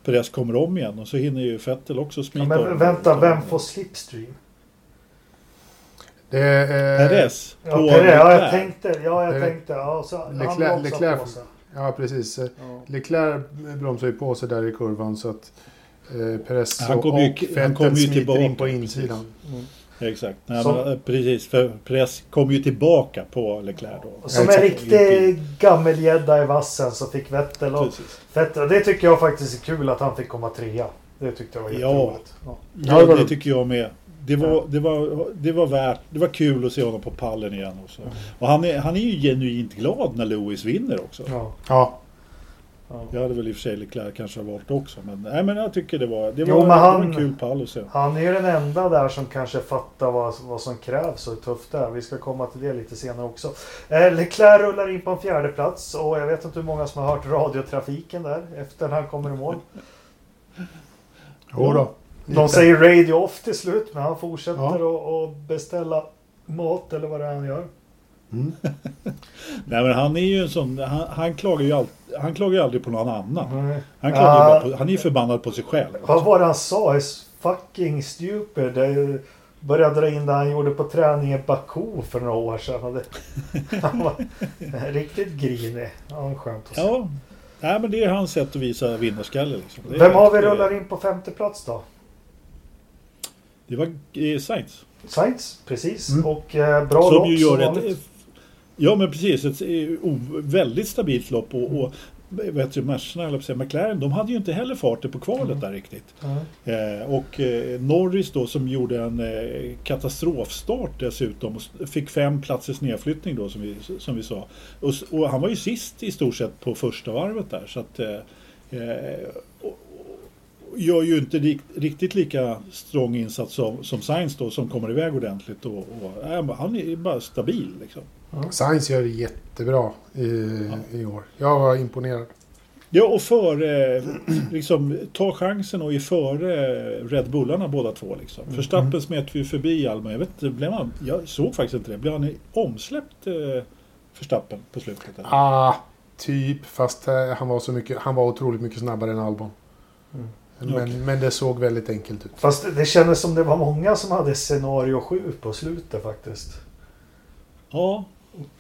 Perez kommer om igen. Och så hinner ju Vettel också Ja, smita men om. vänta, vem får slipstream? det är... Perez Ja, Perez, ja, jag tänkte. Ja, jag Eh, tänkte. Ja, så han Leclerc- bromsar Leclerc- på sig. Ja, precis. Eh, Ja. Leclerc bromsar ju på sig där i kurvan så att eh, Perez Han och, kommer ju- och han Vettel kommer ju smiter tillbaka, in på insidan. Mm. Exakt. Nej, Som- men, eh, precis, för Perez kommer ju tillbaka på Leclerc då. Som en riktig gammelgädda i vassen så fick Vettel och Precis. Vettel. Det tycker jag faktiskt är kul att han fick komma trea. Det tyckte jag var jätteroligt. Ja. Ja, Ja, det tycker jag med. Det var, det, var, det var värt, det var kul att se honom på pallen igen också. Och han är, han är ju genuint glad när Lewis vinner också. Ja. Ja, Ja. Jag hade väl i och för sig Leclerc kanske valt också. Men, nej, men jag tycker det var, det Jo, var, det var han- en kul pall att se. Han är ju den enda där som kanske fattar vad, vad som krävs och hur tufft det är. Vi ska komma till det lite senare också. Eh, Leclerc rullar in på en fjärde plats och jag vet inte hur många som har hört radiotrafiken där efter när han kommer i mål. jo då. De säger radio off till slut men han fortsätter Ja. att, att beställa mat eller vad det är han gör. Mm. Nej, men han är ju en sån, han, han klagar ju all, han klagar ju aldrig på någon annan. Nej. Han, klagar ju bara på, han är ju förbannad på sig själv. Vad var det han sa? Is fucking stupid. Det började dra in det han gjorde på träning i Baku för några år sedan. Han var riktigt grinig. Ja, skönt att se. Ja, nej, men det är hans sätt att visa vinnarskalle. Liksom. Vem har vi rullar in på femte plats då? Det var eh, Sainz. Sainz, precis. Mm. Och eh, bra Som lopp ju som gör vanligt. ett, ja men precis, ett eh, väldigt stabilt lopp och, och vet du, Mercerna, eller säga, McLaren, de hade ju inte heller farten på kvalet Mm. där riktigt. Ja. Eh, och eh, Norris då som gjorde en eh, katastrofstart dessutom och fick fem platsers nedflyttning då som vi, som vi sa. Och, och han var ju sist i stort sett på första varvet där så att eh, eh, och, gör ju inte rikt, riktigt lika strong insats som, som Sainz då som kommer iväg ordentligt och, och han är bara stabil liksom. Science gör det jättebra i, i år. Jag var imponerad. Ja, och före, liksom, ta chansen och är före Red Bullarna båda två. Liksom. Mm. Förstappen smet vi förbi Alma. Jag, vet, inte, blev han, jag såg faktiskt inte det. Blev han omsläppt eh, Förstappen på slutet? eller? Ah, typ. Fast eh, han var så mycket, han var otroligt mycket snabbare än Albon. Mm. Men, Okej. men det såg väldigt enkelt ut. Fast det kändes som det var många som hade scenario 7 på slutet faktiskt. Ja,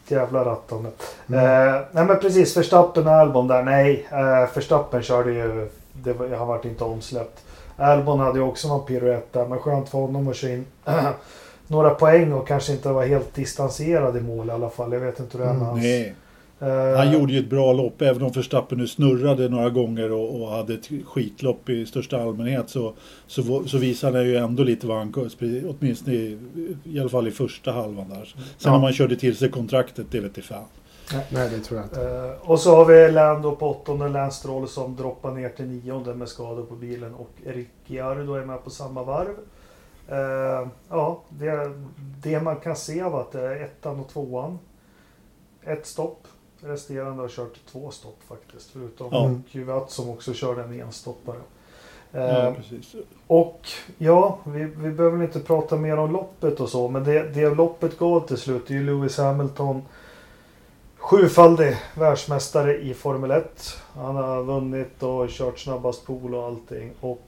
Jävla rattande. Mm. Eh, nej men precis, Verstappen och Albon där. Nej, eh, Verstappen körde ju... Det var, han vart inte omsläppt. Albon hade ju också någon piruett där. Men skönt för honom att köra in några poäng och kanske inte vara helt distanserad i mål i alla fall. Jag vet inte hur det är med Mm, hans... nej. Eh, Han gjorde ju ett bra lopp. Även om Förstappen nu snurrade några gånger och, och hade ett skitlopp i största allmänhet så, så, så visade han ju ändå lite vad han kunde. Åtminstone i, i alla fall i första halvan där. Sen Ja. om han körde till sig kontraktet, det vet jag fan. Nej, det tror jag inte. Eh, och så har vi Lando på åttonde, Lance Stroll som droppar ner till nionde med skador på bilen och Ricciardo är med på samma varv. Eh, ja, det, det man kan se av att det är ettan och tvåan. Ett stopp. Resterande har kört två stopp faktiskt. Förutom Ja. Kvyat som också körde en enstoppare. Eh, Ja, precis. och ja, vi, vi behöver inte prata mer om loppet och så, men det, det loppet gav till slut är ju Lewis Hamilton Sjufaldig världsmästare i Formel 1. Han har vunnit och kört snabbast pool och allting. Och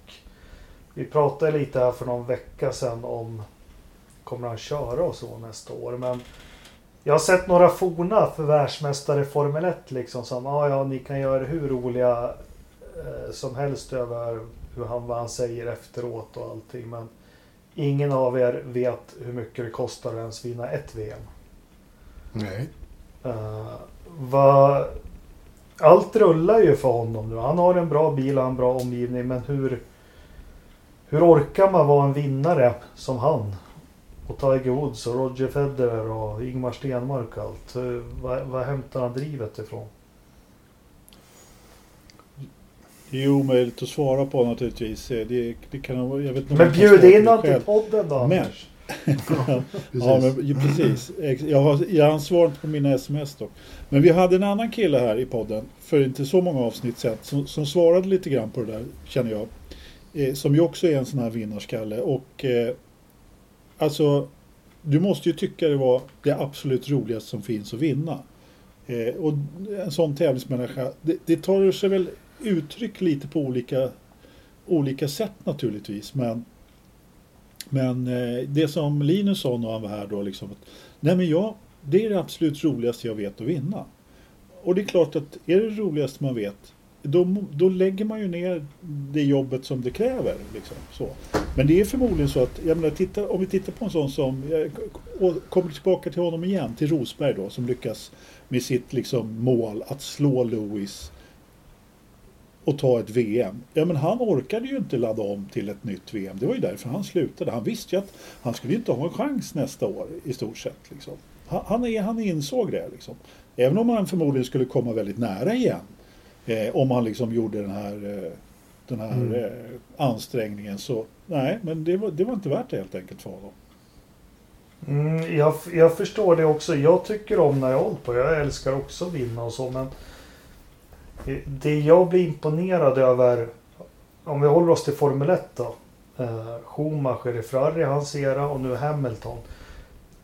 vi pratade lite här för någon vecka sedan om kommer han köra och så nästa år. Men jag har sett några forna för världsmästare i Formel 1 liksom som ah, ja, ni kan göra hur roliga eh, som helst över hur han, vad han säger efteråt och allting. Men ingen av er vet hur mycket det kostar att ens vinna ett VM. Nej. Uh, vad, allt rullar ju för honom nu. Han har en bra bil och en bra omgivning. Men hur, hur orkar man vara en vinnare som han? Och Tiger Woods och Roger Federer och Ingmar Stenmark och allt. Var, var hämtar han drivet ifrån? Det är omöjligt att svara på naturligtvis. Det, det kan, jag vet inte men bjud in honom till podden då men, ja, ja, men, precis. Jag har, jag har svarat på mina sms dock. Men vi hade en annan kille här i podden för inte så många avsnitt sedan som, som svarade lite grann på det där, känner jag. Eh, som ju också är en sån här vinnarskalle. Och eh, alltså, du måste ju tycka det var det absolut roligaste som finns att vinna. Eh, och en sån tävlingsmänniska, det, det tar sig väl uttryck lite på olika, olika sätt naturligtvis. Men, men eh, det som Linus sa när han var här då, liksom, att, nej men jag, det är det absolut roligaste jag vet att vinna. Och det är klart att är det det roligaste man vet, då, då lägger man ju ner det jobbet som det kräver. Liksom, så. Men det är förmodligen så att, jag menar, titta, om vi tittar på en sån som, jag kommer tillbaka till honom igen, till Rosberg då, som lyckas med sitt liksom, mål att slå Lewis och ta ett VM. Ja men han orkade ju inte ladda om till ett nytt VM. Det var ju därför han slutade. Han visste ju att han skulle inte ha en chans nästa år i stort sett. Liksom. Han, han, han insåg det. Liksom. Även om han förmodligen skulle komma väldigt nära igen. Eh, om han liksom gjorde den här, eh, den här mm. eh, ansträngningen. Så nej, men det var, det var inte värt det helt enkelt för honom. Mm, jag, jag förstår det också. Jag tycker om när jag håller på. Jag älskar också att vinna och så. Men det jag blir imponerad över, om vi håller oss till Formel 1 då. Eh, Schumacher i Ferrari, hans era och nu Hamilton.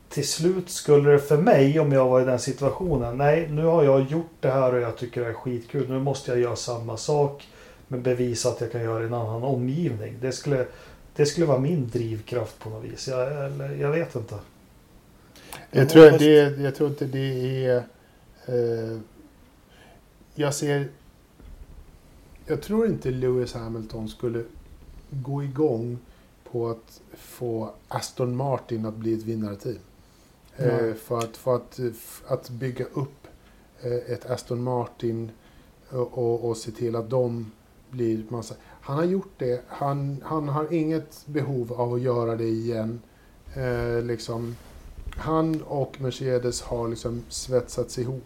Till slut skulle det för mig, om jag var i den situationen, nej nu har jag gjort det här och jag tycker det är skitkul. Nu måste jag göra samma sak men bevisa att jag kan göra en annan omgivning. Det skulle, det skulle vara min drivkraft på något vis. Jag, eller, jag vet inte. Jag tror, det, jag tror inte det är... Eh, jag ser... Jag tror inte Lewis Hamilton skulle gå igång på att få Aston Martin att bli ett vinnarteam. Eh, för att, för att, att bygga upp eh, ett Aston Martin och, och, se till att de blir massa... Han har gjort det. Han, han har inget behov av att göra det igen. Eh, liksom, han och Mercedes har liksom svetsats ihop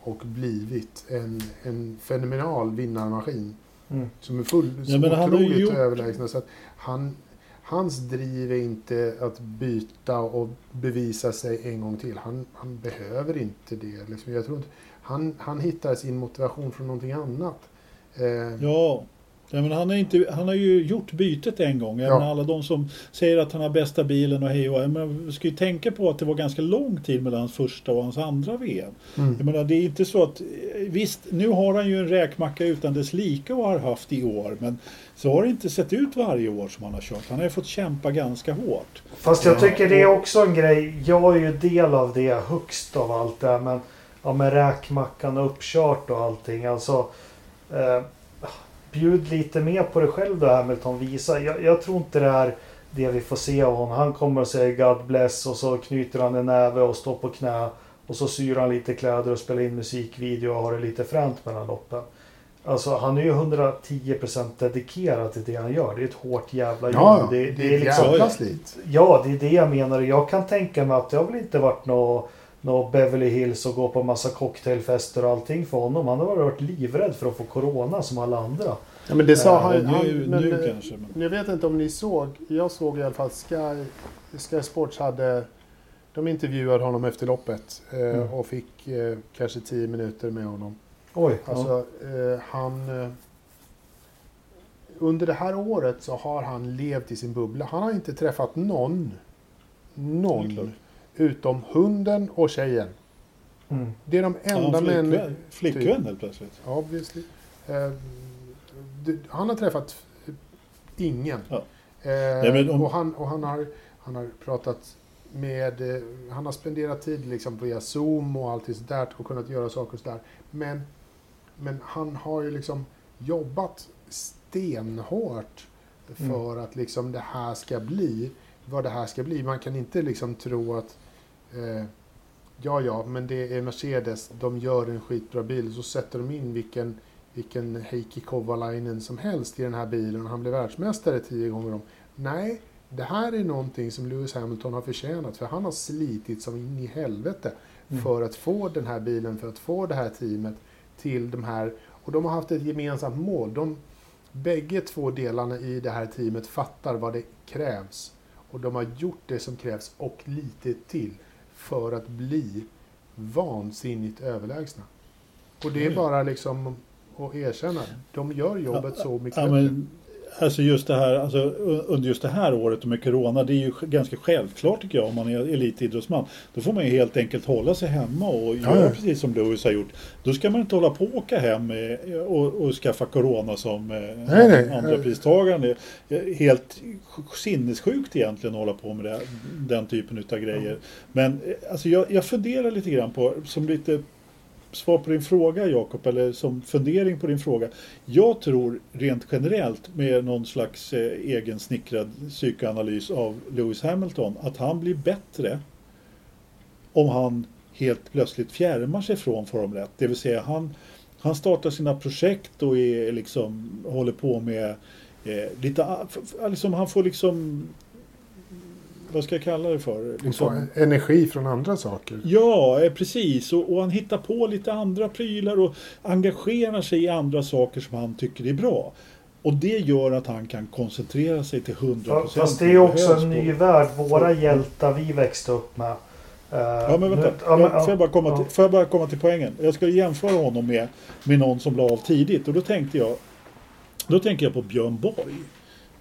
och blivit en, en fenomenal vinnarmaskin. Mm. Som är full, ja, men otroligt gjort... överlägsna. Så att han, hans driv är inte att byta och bevisa sig en gång till. Han, han behöver inte det. Liksom. Jag tror inte, han, han hittar sin motivation från någonting annat. Eh, ja, Ja, men han, är inte, han har ju gjort bytet en gång. Ja. alla de som säger att han har bästa bilen och hej och men Vi ska ju tänka på att det var ganska lång tid mellan hans första och hans andra VM. Mm. Jag menar, det är inte så att... Visst, nu har han ju en räkmacka utan dess lika och har haft i år. Men så har det inte sett ut varje år som han har kört. Han har ju fått kämpa ganska hårt. Fast jag tycker det är också en grej. Jag är ju del av det högst av allt det här. Men ja, med räkmackan och uppkört och allting. Alltså... Eh, bjud lite mer på dig själv då Hamilton. Visa. Jag, jag, tror inte det är det vi får se av honom. Han kommer att säga God bless och så knyter han en näve och står på knä. Och så syr han lite kläder och spelar in musikvideo och har det lite fränt mellan loppen. Alltså han är ju 110% dedikerad till det han gör. Det är ett hårt jävla jobb. Ja, det, det, det är liksom, jävla slit. Ja, det är det jag menar. Jag kan tänka mig att det har väl inte varit något nå Beverly Hills och gå på massa cocktailfester och allting för honom. Han har varit livrädd för att få corona som alla andra. Ja, men det sa han, uh, han nu, men, nu kanske, men... Jag vet inte om ni såg. Jag såg i alla fall Sky, Sky Sports hade de intervjuade honom efter loppet eh, mm. och fick eh, kanske tio minuter med honom. Oj. Alltså, ja. eh, han... Eh, under det här året så har han levt i sin bubbla. Han har inte träffat någon. Någon utom hunden och tjejen. Mm. Det är de Ja, enda flickvän, män... flickvän helt plötsligt. Obviously. Eh, det- han har träffat ingen. Ja. Eh, men om- och han, och han, har, han har pratat med... Eh, han har spenderat tid liksom via Zoom och allt sånt där och kunnat göra saker sådär. Men, men han har ju liksom jobbat stenhårt för Mm. att liksom det här ska bli vad det här ska bli. Man kan inte liksom tro att eh, ja, ja, men det är Mercedes, de gör en skitbra bil, så sätter de in vilken, vilken Heikki Kovalainen som helst i den här bilen och han blir världsmästare tio gånger om. Nej, det här är någonting som Lewis Hamilton har förtjänat, för han har slitit som in i helvete Mm. för att få den här bilen, för att få det här teamet till de här, och de har haft ett gemensamt mål. De, bägge två delarna i det här teamet fattar vad det krävs. Och de har gjort det som krävs och lite till för att bli vansinnigt överlägsna. Och det är Mm. bara liksom att erkänna. De gör jobbet så mycket Ja, men, alltså just det här, alltså, under just det här året och med Corona, det är ju ganska självklart tycker jag om man är elitidrottsman. Då får man ju helt enkelt hålla sig hemma och göra ja. precis som Lewis har gjort. Då ska man inte hålla på och åka hem eh, och, och skaffa Corona som eh, Nej, nej. andra pristagaren. Är helt sinnessjukt egentligen att hålla på med det, den typen av grejer. Men eh, alltså, jag, jag funderar lite grann på, som lite svar på din fråga Jakob, eller som fundering på din fråga. Jag tror rent generellt med någon slags eh, egensnickrad psykoanalys av Lewis Hamilton att han blir bättre om han helt plötsligt fjärmar sig från Formel 1. Det vill säga han, han startar sina projekt och är liksom, håller på med eh, lite, liksom, han får liksom vad ska jag kalla det för? Liksom, energi från andra saker. Ja, eh, precis. Och, och han hittar på lite andra prylar och engagerar sig i andra saker som han tycker är bra. Och det gör att han kan koncentrera sig till 100% Fast det är ju också en ny värld. Våra hjältar vi växte upp med. Eh, Ja men vänta, nu- ja, men- får, jag bara komma ja. till, får jag bara komma till poängen? Jag ska jämföra honom med, med någon som la av tidigt och då tänkte jag Då tänker jag på Björn Borg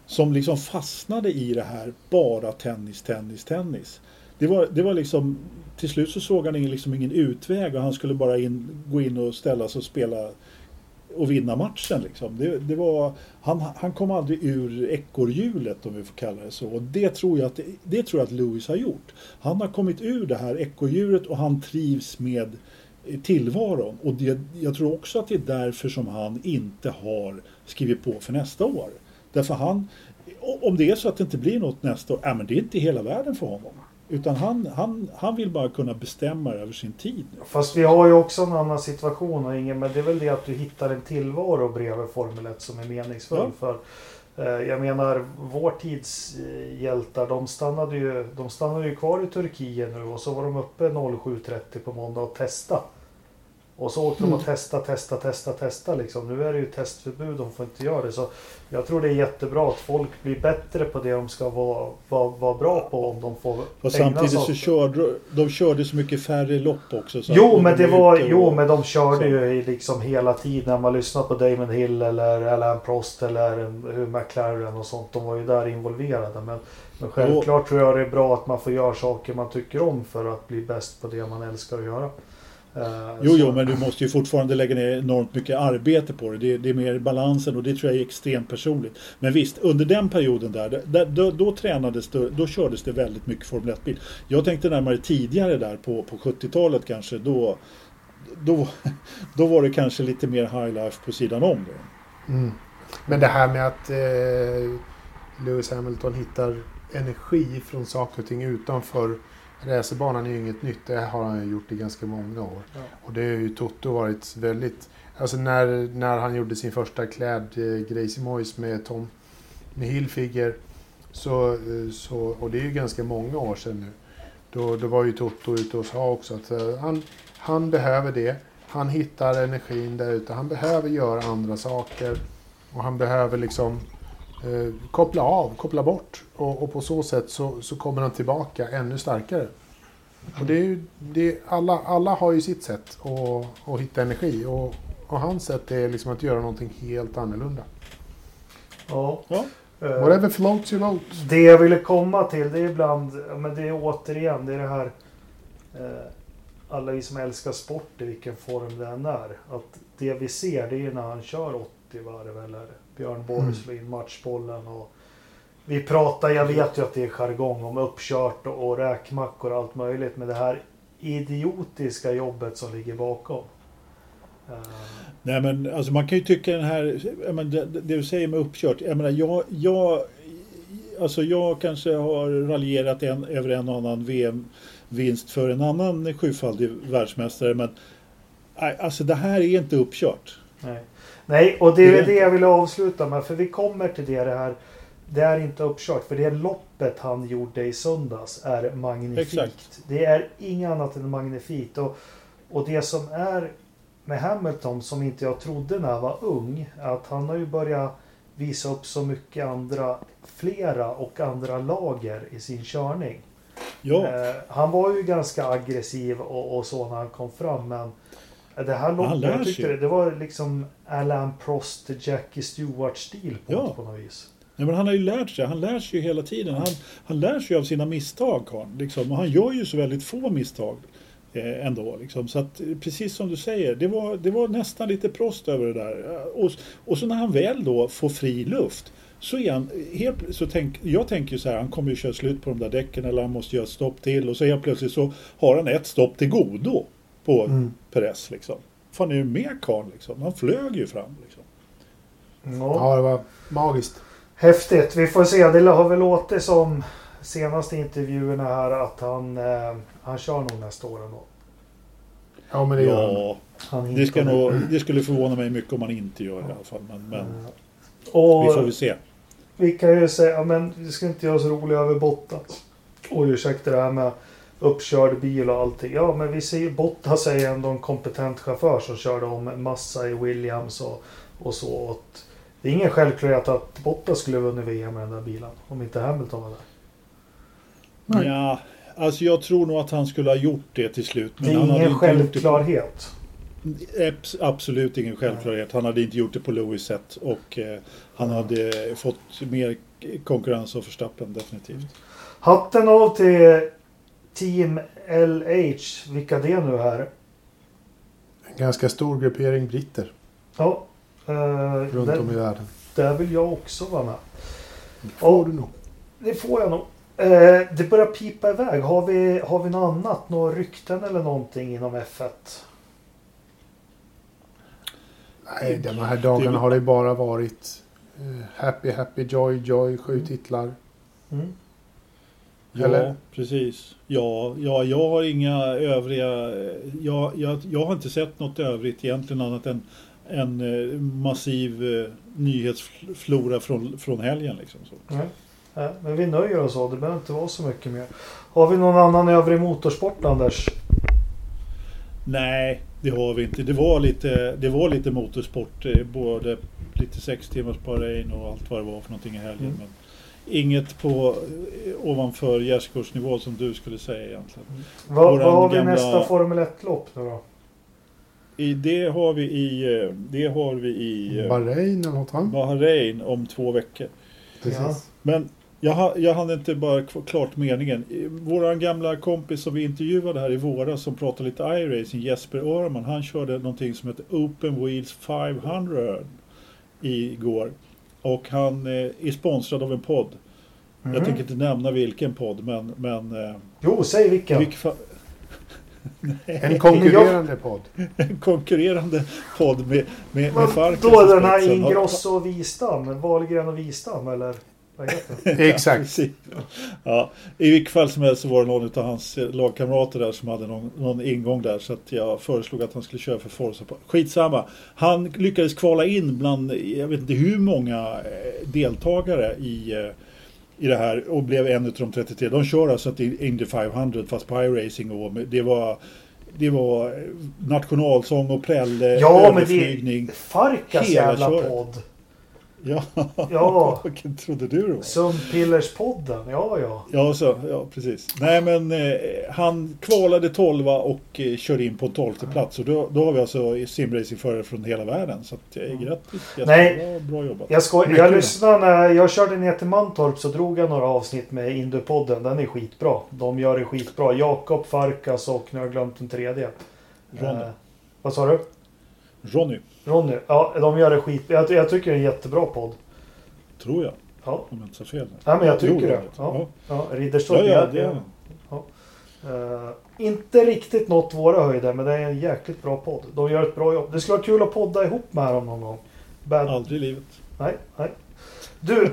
som liksom fastnade i det här bara tennis, tennis, tennis Det var, det var liksom Till slut så såg han ingen, liksom ingen utväg och han skulle bara in, gå in och ställa sig och spela och vinna matchen. Liksom. Det, det var, han, han kom aldrig ur ekorrhjulet om vi får kalla det så. Och det tror, jag att, det tror jag att Lewis har gjort. Han har kommit ur det här ekorrhjulet och han trivs med tillvaron. Och det, jag tror också att det är därför som han inte har skrivit på för nästa år. Därför han, om det är så att det inte blir något nästa år, ja, men det är inte hela världen för honom. Utan han, han, han vill bara kunna bestämma över sin tid. nu. Fast vi har ju också en annan situation och ingen, men det är väl det att du hittar en tillvaro bredvid Formel 1 som är meningsfull. Ja. För eh, jag menar, vår tids eh, hjältar, de stannade, ju, de stannade ju kvar i Turkiet nu och så var de uppe 07.30 på måndag och testa. Och så åkte de och testa, testa, testa, testa liksom. Nu är det ju testförbud, de får inte göra det. Så jag tror det är jättebra att folk blir bättre på det de ska vara, vara, vara bra på om de får Och ägna samtidigt så körde de körde så mycket färre lopp också. Så Jo men de det var, ute jo och- men de körde så. ju liksom hela tiden. När man lyssnar på Damon Hill eller Alain Prost eller hur McLaren och sånt. De var ju där involverade. Men, men självklart tror jag det är bra att man får göra saker man tycker om för att bli bäst på det man älskar att göra. Eh, Jo, så- jo, men du måste ju fortfarande lägga ner enormt mycket arbete på det. Det, det är mer balansen och det tror jag är extremt personligt. Men visst, under den perioden där, där då, då tränades det, då kördes det väldigt mycket Formel 1-bil. Jag tänkte närmare tidigare där på, på 70-talet kanske, då, då, då var det kanske lite mer high life på sidan om. Då. Mm. Men det här med att eh, Lewis Hamilton hittar energi från saker och ting utanför racerbanan är ju inget nytt. Det har han gjort i ganska många år. Ja. Och det har ju Toto varit väldigt... Alltså när, när han gjorde sin första klädgrej i Mois med Tom med Hilfiger. Så, eh, så, och det är ju ganska många år sedan nu. Då, då var ju Toto ute och sa också att eh, han, han behöver det. Han hittar energin där ute. Han behöver göra andra saker. Och han behöver liksom eh, koppla av, koppla bort. Och, och på så sätt så, så kommer han tillbaka ännu starkare. Och det är ju, det är, alla, alla har ju sitt sätt att, att hitta energi. Och, och hans sätt är liksom att göra någonting helt annorlunda. Ja. Ja. Eh, Whatever floats your boat. Det jag ville komma till det är ibland, men det är återigen det är det här. Eh, alla vi som älskar sport i vilken form det än är. Att det vi ser det är när han kör 80 varv eller Björn Borg slår in matchbollen. Och vi pratar, jag vet ju att det är jargong om uppkört och, och räkmackor och allt möjligt. Men det här idiotiska jobbet som ligger bakom. Uh, Nej men alltså man kan ju tycka den här, menar, det, det du säger med uppkört, jag menar jag, jag Alltså jag kanske har raljerat en, över en och annan VM-vinst för en annan sjufaldig världsmästare men Alltså det här är inte uppkört. Nej, Nej och det är det jag vill avsluta med för vi kommer till det, det här det är inte uppkört för det loppet han gjorde i söndags är magnifikt. Exakt. Det är inget annat än magnifikt. Och, och det som är med Hamilton som inte jag trodde när jag var ung. Att han har ju börjat visa upp så mycket andra, flera och andra lager i sin körning. Ja. Eh, han var ju ganska aggressiv och, och, så när han kom fram men det här loppet, jag tyckte det, det, var liksom Alan Prost, Jackie Stewart-stil på, ja. på något vis. Nej, men han har ju lärt sig, han lär sig ju hela tiden. Han, han lär sig av sina misstag. Liksom. Och han gör ju så väldigt få misstag eh, ändå. Liksom. Så att, precis som du säger, det var, det var nästan lite prost över det där. Och, och så när han väl då får fri luft så är han helt, så tänk, jag tänker så här, han kommer ju köra slut på de där däcken eller han måste göra ett stopp till och så helt plötsligt så har han ett stopp till godo på mm. Perez liksom. Fan är du med karln liksom? Han flög ju fram liksom. Ja, det var magiskt. Häftigt. Vi får se. Det har väl låtit som senaste intervjuerna här att han, eh, han kör nog nästa år ändå. Ja, men det gör han. Det, ska nog, det skulle förvåna mig mycket om han inte gör det i alla fall. Men, men och, vi får väl se. Vi kan ju säga, men vi ska inte göra oss roliga över Bottas. Oj, ursäkta det här med uppkörd bil och allting. Ja, men vi ser Bottas är ändå en kompetent chaufför som körde om massa i Williams och, och så. Och det är ingen självklarhet att Bottas skulle vunnit VM med den där bilen. Om inte Hamilton var där. Nej. Ja, alltså jag tror nog att han skulle ha gjort det till slut. Men det är han ingen självklarhet. Absolut ingen självklarhet. Han hade inte gjort det på Lewis sätt och eh, han hade fått mer konkurrens av Verstappen definitivt. Hatten av till Team LH, vilka det nu är. En ganska stor gruppering britter. Ja. Eh, Runt där, om i världen. Där vill jag också vara med. Det får och, du nog. Det får jag nog. Eh, det börjar pipa iväg. Har vi, har vi något annat? Några rykten eller någonting inom F1? Nej, de här dagarna har det bara varit eh, Happy, Happy, Joy, Joy, sju mm. titlar. Mm. Ja, precis. Ja, ja, jag har inga övriga... Jag, jag, jag har inte sett något övrigt egentligen annat än en eh, massiv eh, nyhetsflora från, från helgen. Liksom, så. Nej, men vi nöjer oss av det. behöver inte vara så mycket mer. Har vi någon annan övrig motorsport Anders? Nej, det har vi inte. Det var lite, det var lite motorsport. Eh, både lite sex timmars och allt vad det var för någonting i helgen. Mm. Men inget på ovanför gästkursnivå som du skulle säga egentligen. Mm. Vad, vad har vi gamla... nästa Formel 1-lopp nu då? I det har vi i... Eh, det har vi i... Eh, Bahrain eller något va? Bahrain om två veckor. Precis. Men jag, jag hann inte bara klart meningen. Vår gamla kompis som vi intervjuade här i våras som pratade lite iRacing, Jesper Öhrman, han körde någonting som heter Open Wheels 500 igår. Och han eh, är sponsrad av en podd. Mm. Jag mhm. tänker inte nämna vilken podd men... men jo, säg vilken. vilka. En konkurrerande podd. En konkurrerande podd med, med, med Farkas Då den här Ingrosso och Wistam, Wahlgren och Wistam eller? Exakt. ja, I vilket fall som helst så var det någon av hans lagkamrater där som hade någon, någon ingång där så att jag föreslog att han skulle köra för Forza. Skitsamma. Han lyckades kvala in bland, jag vet inte hur många eh, deltagare i eh, i det här och blev en av de 33. De kör alltså till Indy 500 fast på iRacing och det var det var nationalsång och prälle, Ja men det är Farkas jävla podd. Ja, Ja. vilken trodde du det var? Sömnpillerspodden, ja ja. Ja, så, ja, precis. Nej, men eh, han kvalade 12 och eh, körde in på en 12 plats. Och då, då har vi alltså simracingförare från hela världen. Så att, eh, grattis Jesper. Nej. Bra, jobbat. Jag, Mycket jag lyssnade när jag körde ner till Mantorp så drog jag några avsnitt med Indupodden. Den är skitbra. De gör det skitbra. Jakob Farkas och nu har jag glömt den tredje. Ronny. Eh, vad sa du? Ronny, Ronny. Ja, de gör det skitbra. Jag, jag tycker det är en jättebra podd. tror jag. Ja, Om jag inte sa fel. ja men jag Jo, tycker det. Ronny. Ja, Ja. ja. Ridderstolpe. Ja, ja, det är jag- Eh, inte riktigt nått våra höjder men det är en jäkligt bra podd. De gör ett bra jobb. Det skulle vara kul att podda ihop med dem någon gång. Bad... Aldrig i livet. Nej, nej. Du!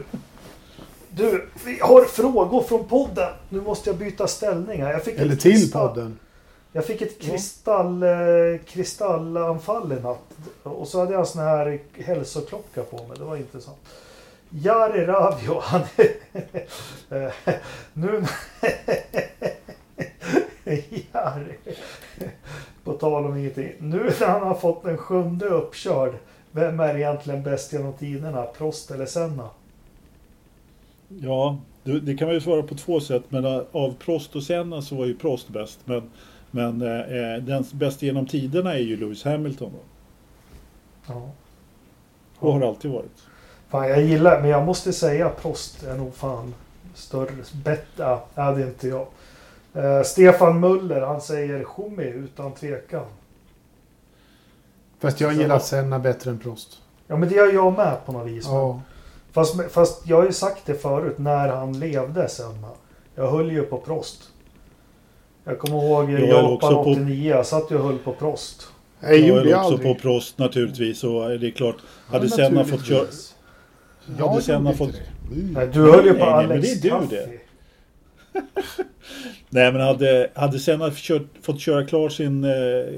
Du, vi har frågor från podden. Nu måste jag byta ställning här. Jag fick Eller till podden. Jag fick ett kristall, eh, kristallanfall i natt. Och så hade jag en sån här hälsoklocka på mig. Det var intressant. Jari Ravio, han Nu... Jari. På tal om ingenting. Nu när han har fått den sjunde uppkörd. Vem är egentligen bäst genom tiderna? Prost eller Senna? Ja, det, det kan man ju svara på två sätt. Men eh, av Prost och Senna så var ju Prost bäst. Men, men eh, den bästa genom tiderna är ju Lewis Hamilton. Då. Ja. Och har alltid varit. Fan, jag gillar, men jag måste säga Prost är nog fan större. Bättre. Ja, det är inte jag. Eh, Stefan Muller, han säger Schumi utan tvekan. Fast jag gillar Senna bättre än Prost. Ja, men det gör jag med på något vis. Ja. Fast, fast jag har ju sagt det förut, när han levde Senna. Jag höll ju på Prost. Jag kommer ihåg Jag Japan också på- 89, jag satt ju och höll på Prost. Jag Jag gjorde höll också aldrig. på Prost naturligtvis. Och det är klart, Ja, hade Senna fått köra... Jag Hade Senna fått... Mm. Nej, du höll ju på Nej, nej, men Alex det är du det. Nej men hade, hade Senna kört, fått köra klart sin eh,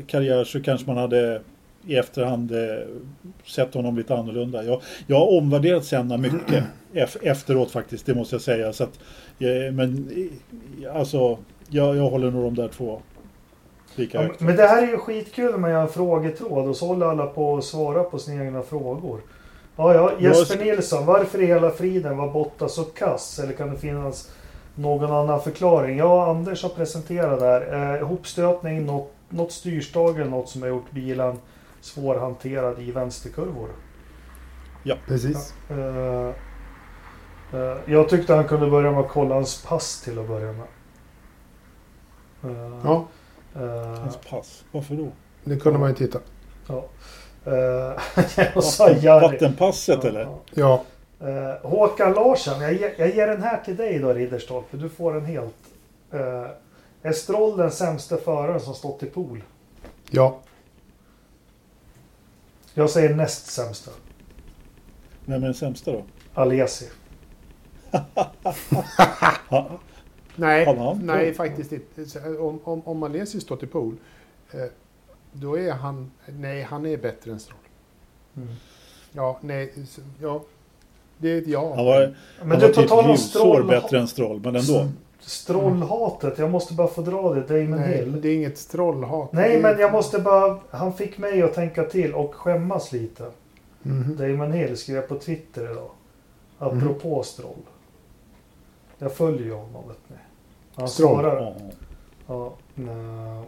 karriär så kanske man hade i efterhand eh, sett honom lite annorlunda. Jag, jag har omvärderat Senna mycket ef, efteråt faktiskt, det måste jag säga. Så att, eh, men eh, alltså, jag, jag håller nog de där två lika Ja, högt. men det här är ju skitkul när man gör frågetråd och så håller alla på att svara på sina egna frågor. Ja, ja. Jesper Jag- Nilsson, varför i hela friden var Bottas så kass? Eller kan det finnas någon annan förklaring? Ja, Anders har presenterat det här. Eh, hopstötning, något, något styrstag eller något som har gjort bilen svårhanterad i vänsterkurvor. Precis. Eh, eh, jag tyckte han kunde börja med att kolla hans pass till att börja med. Eh, Ja, eh, Hans pass, varför då? det kunde man ju titta. Ja. Och sa Jari. Vattenpasset eller? Ja, Eh, Håkan Larsson, jag, ge- jag ger den här till dig då Ridderstolpe. Du får den helt. Uh, är Stroll den sämsta föraren som stått i pool? ja. Jag säger näst sämsta. Vem är den sämsta då? Alesi. Nej, nej faktiskt inte. Om, om, om man läser stått i pool, eh, då är han... Nej, han är bättre än Stroll. Mm. Ja, nej, ja. Det är ett ja. han var, Men han du, var typ ljusår bättre än Stroll, men ändå. Strollhatet, jag måste bara få dra det. Damon nej, Hill. det är inget Strollhat. Nej, men jag måste bara... Han fick mig att tänka till och skämmas lite. Mhm. Damon Hill skrev på Twitter idag. Apropå Stroll. Jag följer ju honom vet ni. Han svarar... Ja. Nej.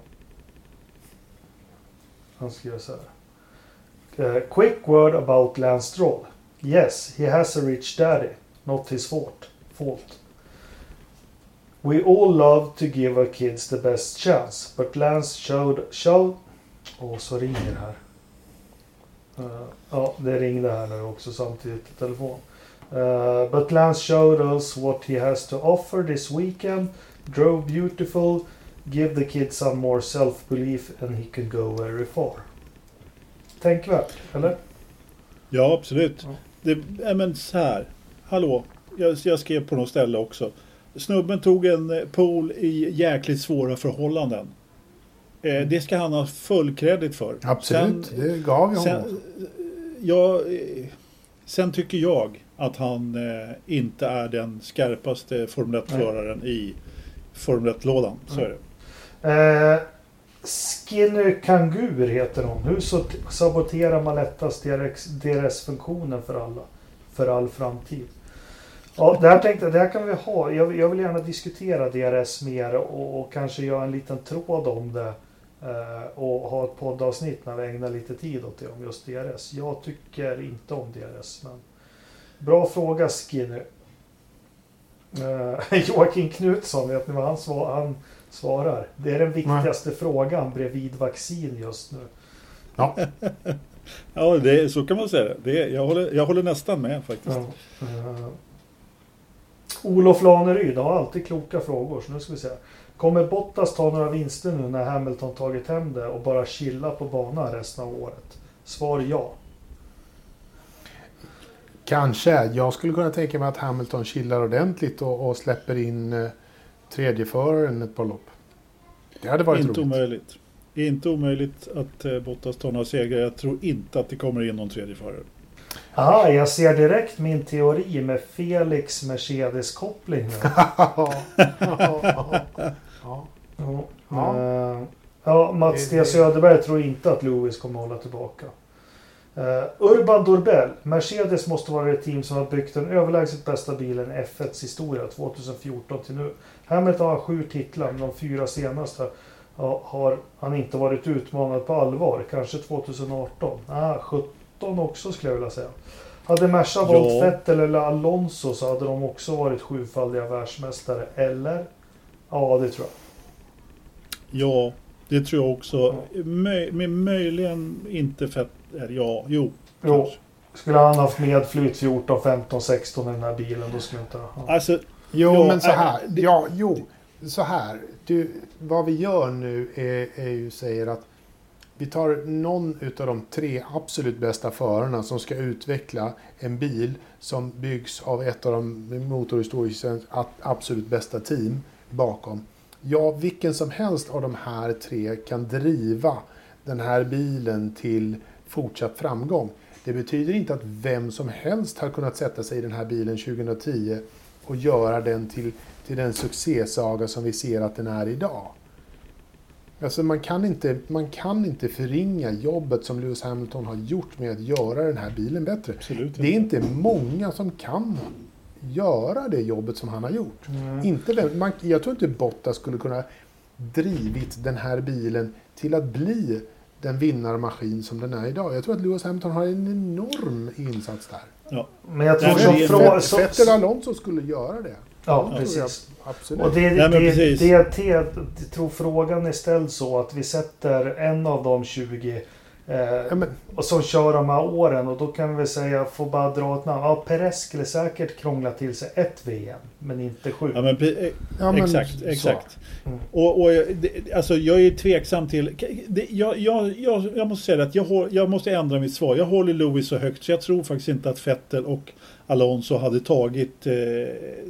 Han skriver så här. Eh, quick word about Lance Stroll. Yes, he has a rich daddy. Not his fault. fault. We all love to give our kids the best chance. But Lance showed... showed Åh, så ringer det här. Eh, ja, det ringde här nu också samtidigt i telefon. Uh, but Lance showed us what he has to offer this weekend. Drove beautiful. Give the kid some more self-belief and he can go very far. Tänkvärt, eller? Ja, absolut. Ja. Det, men så här. Hallå, jag, jag skrev på något ställe också. Snubben tog en eh, pool i jäkligt svåra förhållanden. Eh, det ska han ha full credit för. Absolut, Sen, det gav jag sen, honom. ja, eh, sen tycker jag att han eh, inte är den skarpaste Formel 1-föraren i Formel 1-lådan. Så är det. Eh, Skinny Kangur heter hon. Hur saboterar man lättast DRS, DRS-funktionen för alla? för all framtid. Ja, det här tänkte det här kan vi ha. Jag, jag vill gärna diskutera DRS mer och, och kanske göra en liten tråd om det. Eh, och ha ett poddavsnitt när vi ägnar lite tid åt det om just DRS. Jag tycker inte om DRS. Men... Bra fråga Skinny. Eh, Joakim Knutsson, vet ni vad han, svar, han svarar? Det är den viktigaste Nej. frågan bredvid vaccin just nu. Ja, ja det, så kan man säga det. jag, håller, jag håller nästan med faktiskt. Ja. Uh, Olof Laneryd har alltid kloka frågor. Så nu ska vi se. Kommer Bottas ta några vinster nu när Hamilton tagit hem det och bara chilla på banan resten av året? Svar ja. Kanske. Jag skulle kunna tänka mig att Hamilton chillar ordentligt och, och släpper in eh, tredjeföraren ett par lopp. Det hade varit Inte roligt. omöjligt. Inte omöjligt att eh, Bottas tar några segrar. Jag tror inte att det kommer in någon tredjeförare. Ja, jag ser direkt min teori med Felix Mercedes-koppling. ja. Ja. ja, Mats T Söderberg tror inte att Lewis kommer hålla tillbaka. Uh, Urban Dorbell. Mercedes måste vara det team som har byggt den överlägset bästa bilen i F1s historia 2014 till nu. Hamilton har sju titlar, men de fyra senaste har han inte varit utmanad på allvar. Kanske 2018. Ah, 17 också skulle jag vilja säga. Hade Merca ja. valt Vettel eller Alonso så hade de också varit sjufaldiga världsmästare. Eller? Ja, det tror jag. Ja, det tror jag också. Ja. Möj, möjligen inte Vettel. Ja, jo. Jo. Skulle han haft medflyt 14, 15, 16 i den här bilen då skulle inte... Ja. Alltså, jo, ja, men så här. Ja, jo. Så här. Du, vad vi gör nu är, är ju säger att vi tar någon av de tre absolut bästa förarna som ska utveckla en bil som byggs av ett av de motorhistoriskt absolut bästa team bakom. Ja, vilken som helst av de här tre kan driva den här bilen till fortsatt framgång. Det betyder inte att vem som helst har kunnat sätta sig i den här bilen 2010 och göra den till, till den succésaga som vi ser att den är idag. Alltså man, kan inte, man kan inte förringa jobbet som Lewis Hamilton har gjort med att göra den här bilen bättre. Absolut. Det är inte många som kan göra det jobbet som han har gjort. Mm. Inte man, jag tror inte Bottas skulle kunna drivit den här bilen till att bli den vinnarmaskin som den är idag. Jag tror att Lewis Hamilton har en enorm insats där. Ja. Men jag tror som från... Vettel Alonso skulle göra det. Ja, ja precis. Absolut. Och det, Nej, det, det, det, det, tror frågan är ställd så att vi sätter en av de 20 eh, ja, men... och som kör de här åren och då kan vi säga, får bara dra ett namn. Ja, Perez skulle säkert krångla till sig ett VM, men inte sju. Ja, men, eh, ja, men exakt, exakt. Mm. Och, och det, alltså jag är tveksam till, det, jag, jag, jag, jag måste säga att jag, jag måste ändra mitt svar. Jag håller Louis så högt så jag tror faktiskt inte att Vettel och Alonso hade tagit eh,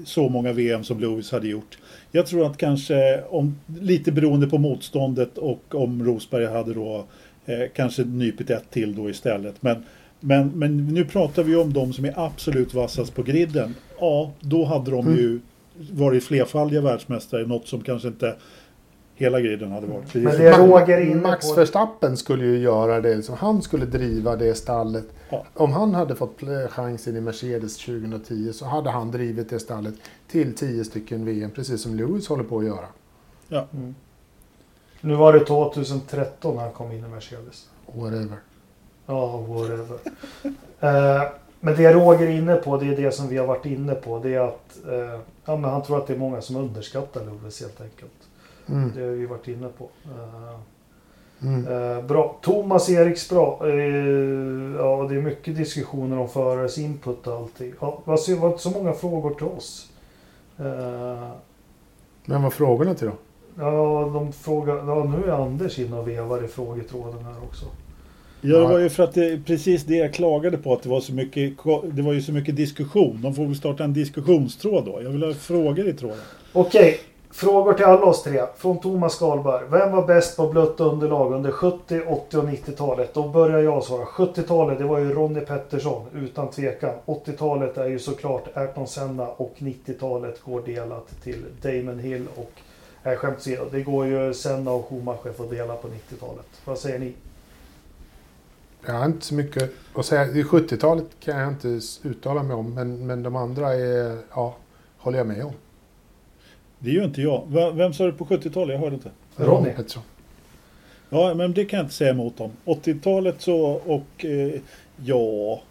så många VM som Lewis hade gjort. Jag tror att kanske, om, lite beroende på motståndet och om Rosberg hade då eh, kanske nypit ett till då istället. Men, men, men nu pratar vi om de som är absolut vassast på griden. Ja, då hade de mm. ju varit flerfaldiga världsmästare, något som kanske inte hela griden hade varit. Men det Roger inne Max på... Verstappen skulle ju göra det. Liksom. Han skulle driva det stallet. Ja. Om han hade fått chansen i Mercedes 2010 så hade han drivit det stallet till 10 stycken VM. Precis som Lewis håller på att göra. Ja. Mm. Nu var det 2013 han kom in i Mercedes. Whatever. Ja, whatever. uh, men det Roger är inne på, det är det som vi har varit inne på. Det är att uh, ja, men han tror att det är många som underskattar Lewis helt enkelt. Mm. Det har vi varit inne på. Uh, mm. uh, bra. Thomas Eriks bra. Uh, ja, det är mycket diskussioner om förares input och allting. Ja, vad var inte så många frågor till oss. Men vad frågorna till då? Ja, de frågar, ja, nu är Anders inne och vevar i frågetråden här också. Ja, det var ju för att det precis det jag klagade på att det var så mycket, det var ju så mycket diskussion. De får väl starta en diskussionstråd då. Jag vill ha frågor i tråden. Okej, Frågor till alla oss tre. Från Thomas Skalberg. Vem var bäst på blött underlag under 70, 80 och 90-talet? Då börjar jag svara. 70-talet det var ju Ronnie Pettersson utan tvekan. 80-talet är ju såklart Ayrton Senna och 90-talet går delat till Damon Hill och Nej, skämt åsido. Det går ju Senna och Schumacher får dela på 90-talet. Vad säger ni? Jag har inte så mycket att säga. Det 70-talet kan jag inte uttala mig om, men, men de andra är, ja, håller jag med om. Det gör inte jag. Vem sa du på 70-talet? Jag hörde inte. Ronny. Pettersson. Ja, men det kan jag inte säga emot dem. 80-talet så och eh, ja...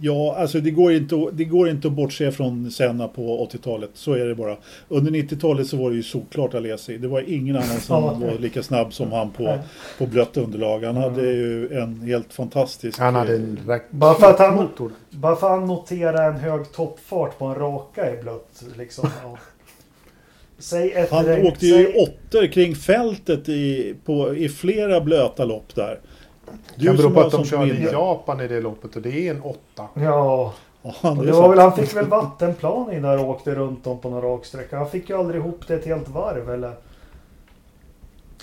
Ja, alltså det går, inte, att- det går inte att bortse från Senna på 80-talet. Så är det bara. Under 90-talet så var det ju såklart Alesi. Det var ingen annan som var lika snabb som han på, på blött underlag. Han hade ju en helt fantastisk... Han hade en Bara för att han- motor. Bara för att han noterar en hög toppfart på en raka i blött. Liksom. Ja. Säg ett Han regn- åkte ju säg- åttor kring fältet i, på, i flera blöta lopp där. Det kan Du bero som på att de körde i. Japan i det loppet och det är en åtta. Ja, Ja, det var väl, han fick väl vattenplan innan han åkte runt om på någon raksträcka. Han fick ju aldrig ihop det ett helt varv eller?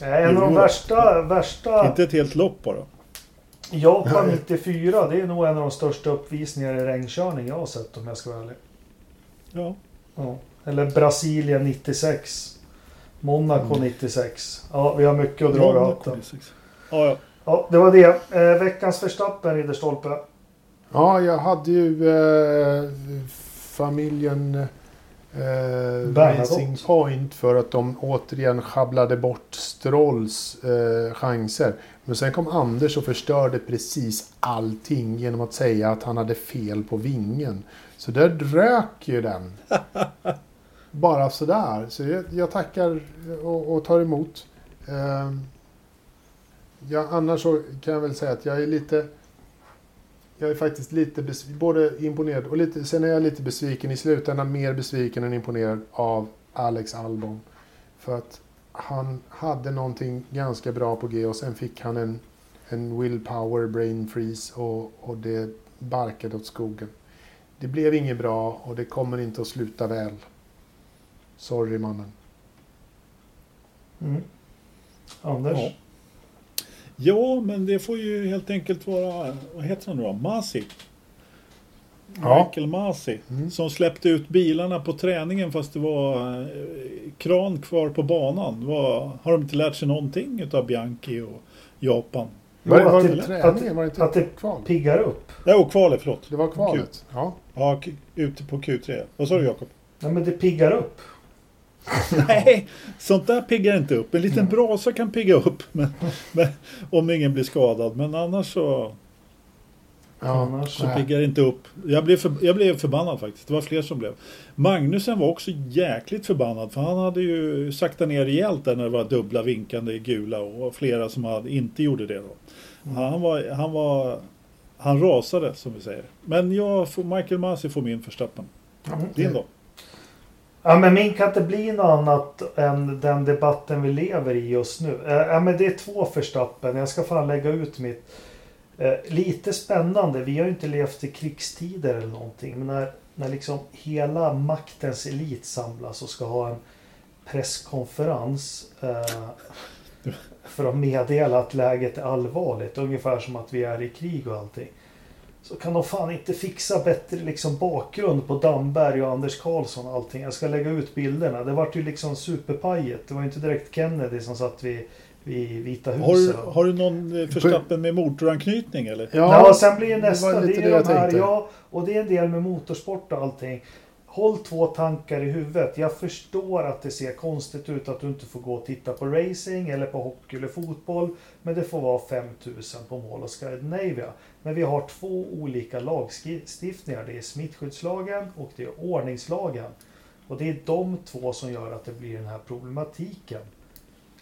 Nej, En av de Jo. värsta, värsta Inte ett helt lopp bara. Japan 94, det är nog en av de största uppvisningar i regnkörning jag har sett om jag ska vara ärlig. Ja. Ja. Eller Brasilien 96. Monaco Mm. 96. Ja, vi har mycket att dra i hatten. Ja, ja. Ja, det var det. Eh, veckans Verstappen, Ridderstolpe. Ja, jag hade ju eh, familjen eh. Racing Point för att de återigen schabblade bort Strolls eh, chanser. Men sen kom Anders och förstörde precis allting genom att säga att han hade fel på vingen. Så där rök ju den. Bara sådär. Så jag, jag tackar och, och tar emot. Eh, ja, annars så kan jag väl säga att jag är lite jag är faktiskt lite besv- både imponerad och lite, sen är jag lite besviken i slutändan, mer besviken än imponerad av Alex Albon. För att han hade någonting ganska bra på G och sen fick han en, en willpower brain freeze och, och det barkade åt skogen. Det blev inget bra och det kommer inte att sluta väl. Sorry mannen. Mm. Anders? Ja. Ja, men det får ju helt enkelt vara, vad heter han nu då? Masi. Ja. Michael Masi. Mm. Som släppte ut bilarna på träningen fast det var eh, kran kvar på banan. Var, har de inte lärt sig någonting utav Bianchi och Japan? Var, Jo, var att det det- inte träningen? Var det inte att det- kval? Piggar upp. Ja, och kvalet, förlåt. Det var kvalet? Ja. Ja, ute på Q3. Vad sa du Jakob? Nej, men det piggar upp. Nej, sånt där piggar inte upp. En liten brasa kan pigga upp. Men, men, om ingen blir skadad. Men annars så, ja. Annars så nej. piggar det inte upp. Jag blev, för, jag blev förbannad faktiskt. Det var fler som blev. Magnusen var också jäkligt förbannad. För han hade ju saktat ner rejält där när det var dubbla vinkande gula. Och flera som hade, inte gjorde det då. Han var, han var... Han rasade som vi säger. Men jag får, Michael Masi får min förstappen. Din då? Ja, men min kan inte bli något annat än den debatten vi lever i just nu. Eh, ja, men det är två Verstappen. Jag ska fan lägga ut mitt. Eh, lite spännande. Vi har ju inte levt i krigstider eller någonting. Men när, när liksom hela maktens elit samlas och ska ha en presskonferens. Eh, för att meddela att läget är allvarligt. Ungefär som att vi är i krig och allting. Så kan de fan inte fixa bättre liksom bakgrund på Damberg och Anders Karlsson och allting. Jag ska lägga ut bilderna. Det vart ju liksom superpajet. Det var ju inte direkt Kennedy som satt vid, vid Vita Har du, huset. har du någon eh, förstappen med motoranknytning eller? Ja, sen blir det det var nästa. Det, lite är det de jag här, tänkte. ja, och det är en del med motorsport och allting. Håll två tankar i huvudet. Jag förstår att det ser konstigt ut att du inte får gå och titta på racing eller på hockey eller fotboll. Men det får vara 5000 på mål och Scandinavia. Men vi har två olika lagstiftningar. Det är smittskyddslagen och det är ordningslagen. Och det är de två som gör att det blir den här problematiken.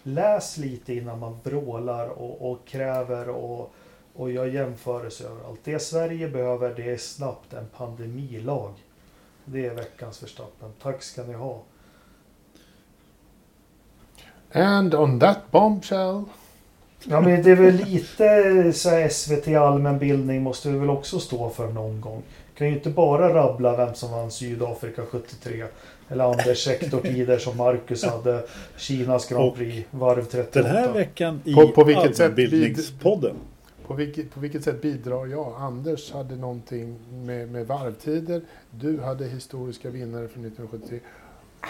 Läs lite innan man vrålar och, och kräver och, och gör jämförelser överallt. Det Sverige behöver det är snabbt en pandemilag. Det är veckans Verstappen. Tack ska ni ha. And on that bombshell. Ja men det är väl lite så här, SVT allmänbildning måste vi väl också stå för någon gång. Kan ju inte bara rabbla vem som vann Sydafrika 73. Eller Anders sektortider som Marcus hade Kinas Grand Och Prix varv 38. Den här veckan i På- på vilket sätt Allmänbildningspodden. På vilket, på vilket sätt bidrar jag? Anders hade någonting med, med varvtider. Du hade historiska vinnare från 1973. Ah,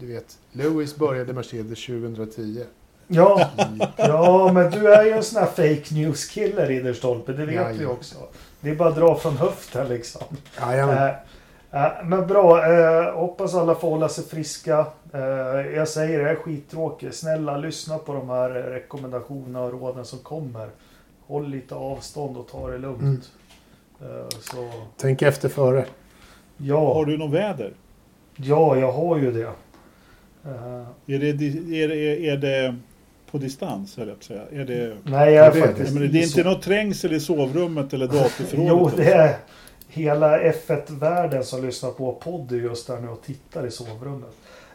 Du vet, Lewis började Mercedes 2010. Ja, ja, men du är ju en sån här fake news-kille Ridderstolpe. Det vet Ja, vi ja. också. Det är bara att dra från höften liksom. Jajamän. Eh, eh, men bra, eh, hoppas alla får hålla sig friska. Jag säger det, jag är skittråkig. Snälla lyssna på de här rekommendationerna och råden som kommer. Håll lite avstånd och ta det lugnt. Mm. Så, Tänk efter före. ja, Har du något väder? ja, jag har ju det. Är det, är det, är det på distans, eller att säga? Är det, nej, jag är det faktiskt... men det är inte något trängsel i sovrummet eller datorförrådet? Jo, det så? är hela F1-världen som lyssnar på podd just där nu och tittar i sovrummet.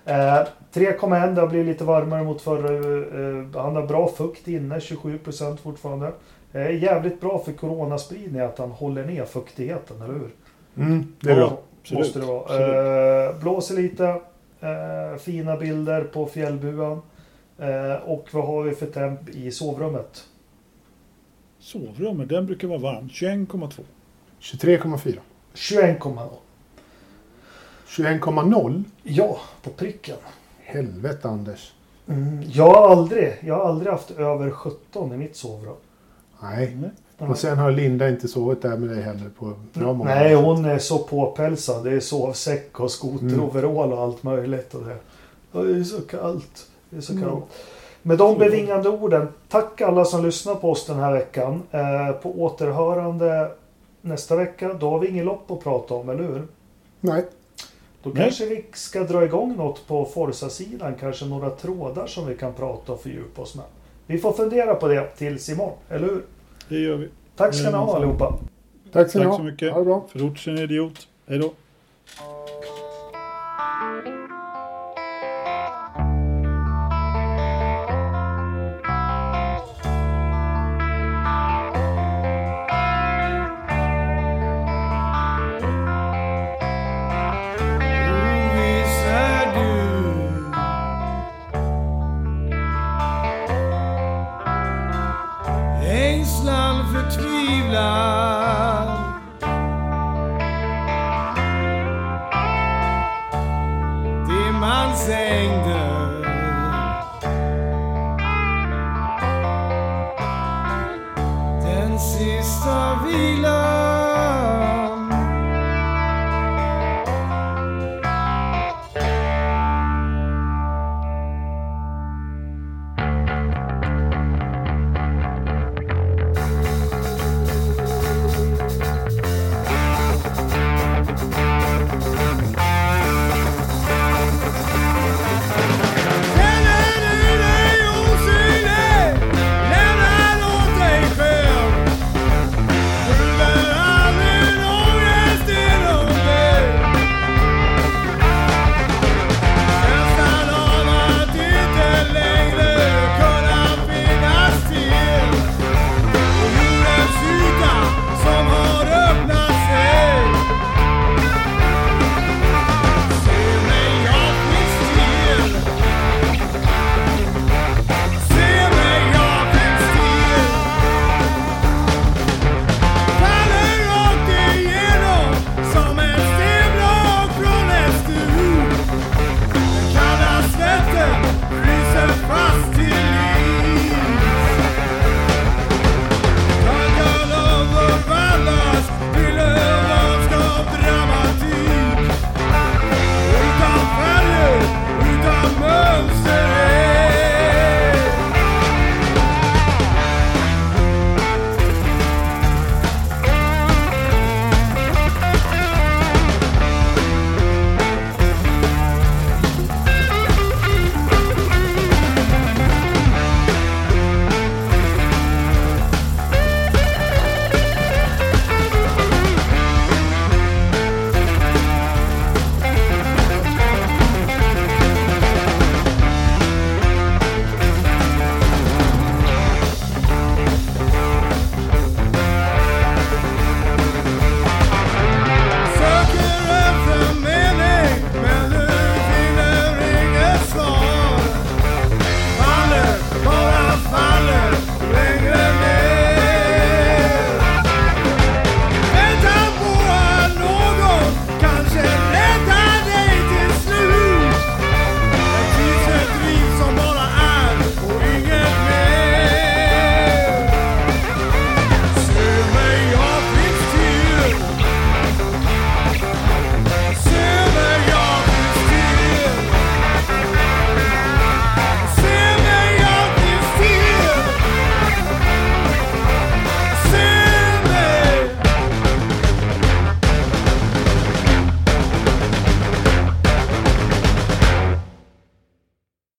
Eh, 3,1, det har blivit lite varmare mot förra. Eh, han har bra fukt inne, 27% fortfarande. Eh, jävligt bra för coronaspridning att han håller ner fuktigheten, eller hur? Mm, det är bra. absolut, Måste det vara. Eh, blåser lite. Eh, fina bilder på fjällbuan. Eh, och vad har vi för temp i sovrummet? Sovrummet, den brukar vara varm. 21,2. 23,4. 21,0. 21,0. Ja, på pricken. Helvete Anders. Mm, jag har aldrig, jag har aldrig haft över 17 i mitt sovrum. Nej. Nej. Och sen har Linda inte sovit där med dig heller på bra många Nej, hon är så påpälsad. Det är sovsäck och skoteroverall och allt möjligt. Och det. Det är så kallt. Det är så Mm. Med de bevingande orden, tack alla som lyssnar på oss den här veckan. Eh, på återhörande nästa vecka. Då har vi ingen lopp att prata om, eller hur? Nej. Då Nej. kanske vi ska dra igång något på Forza-sidan. Kanske några trådar som vi kan prata och fördjupa oss med. Vi får fundera på det tills imorgon, eller hur? Det gör vi. Tack ska ni ha allihopa. Tack så Tack så mycket. Ha det bra. En idiot. Hej då.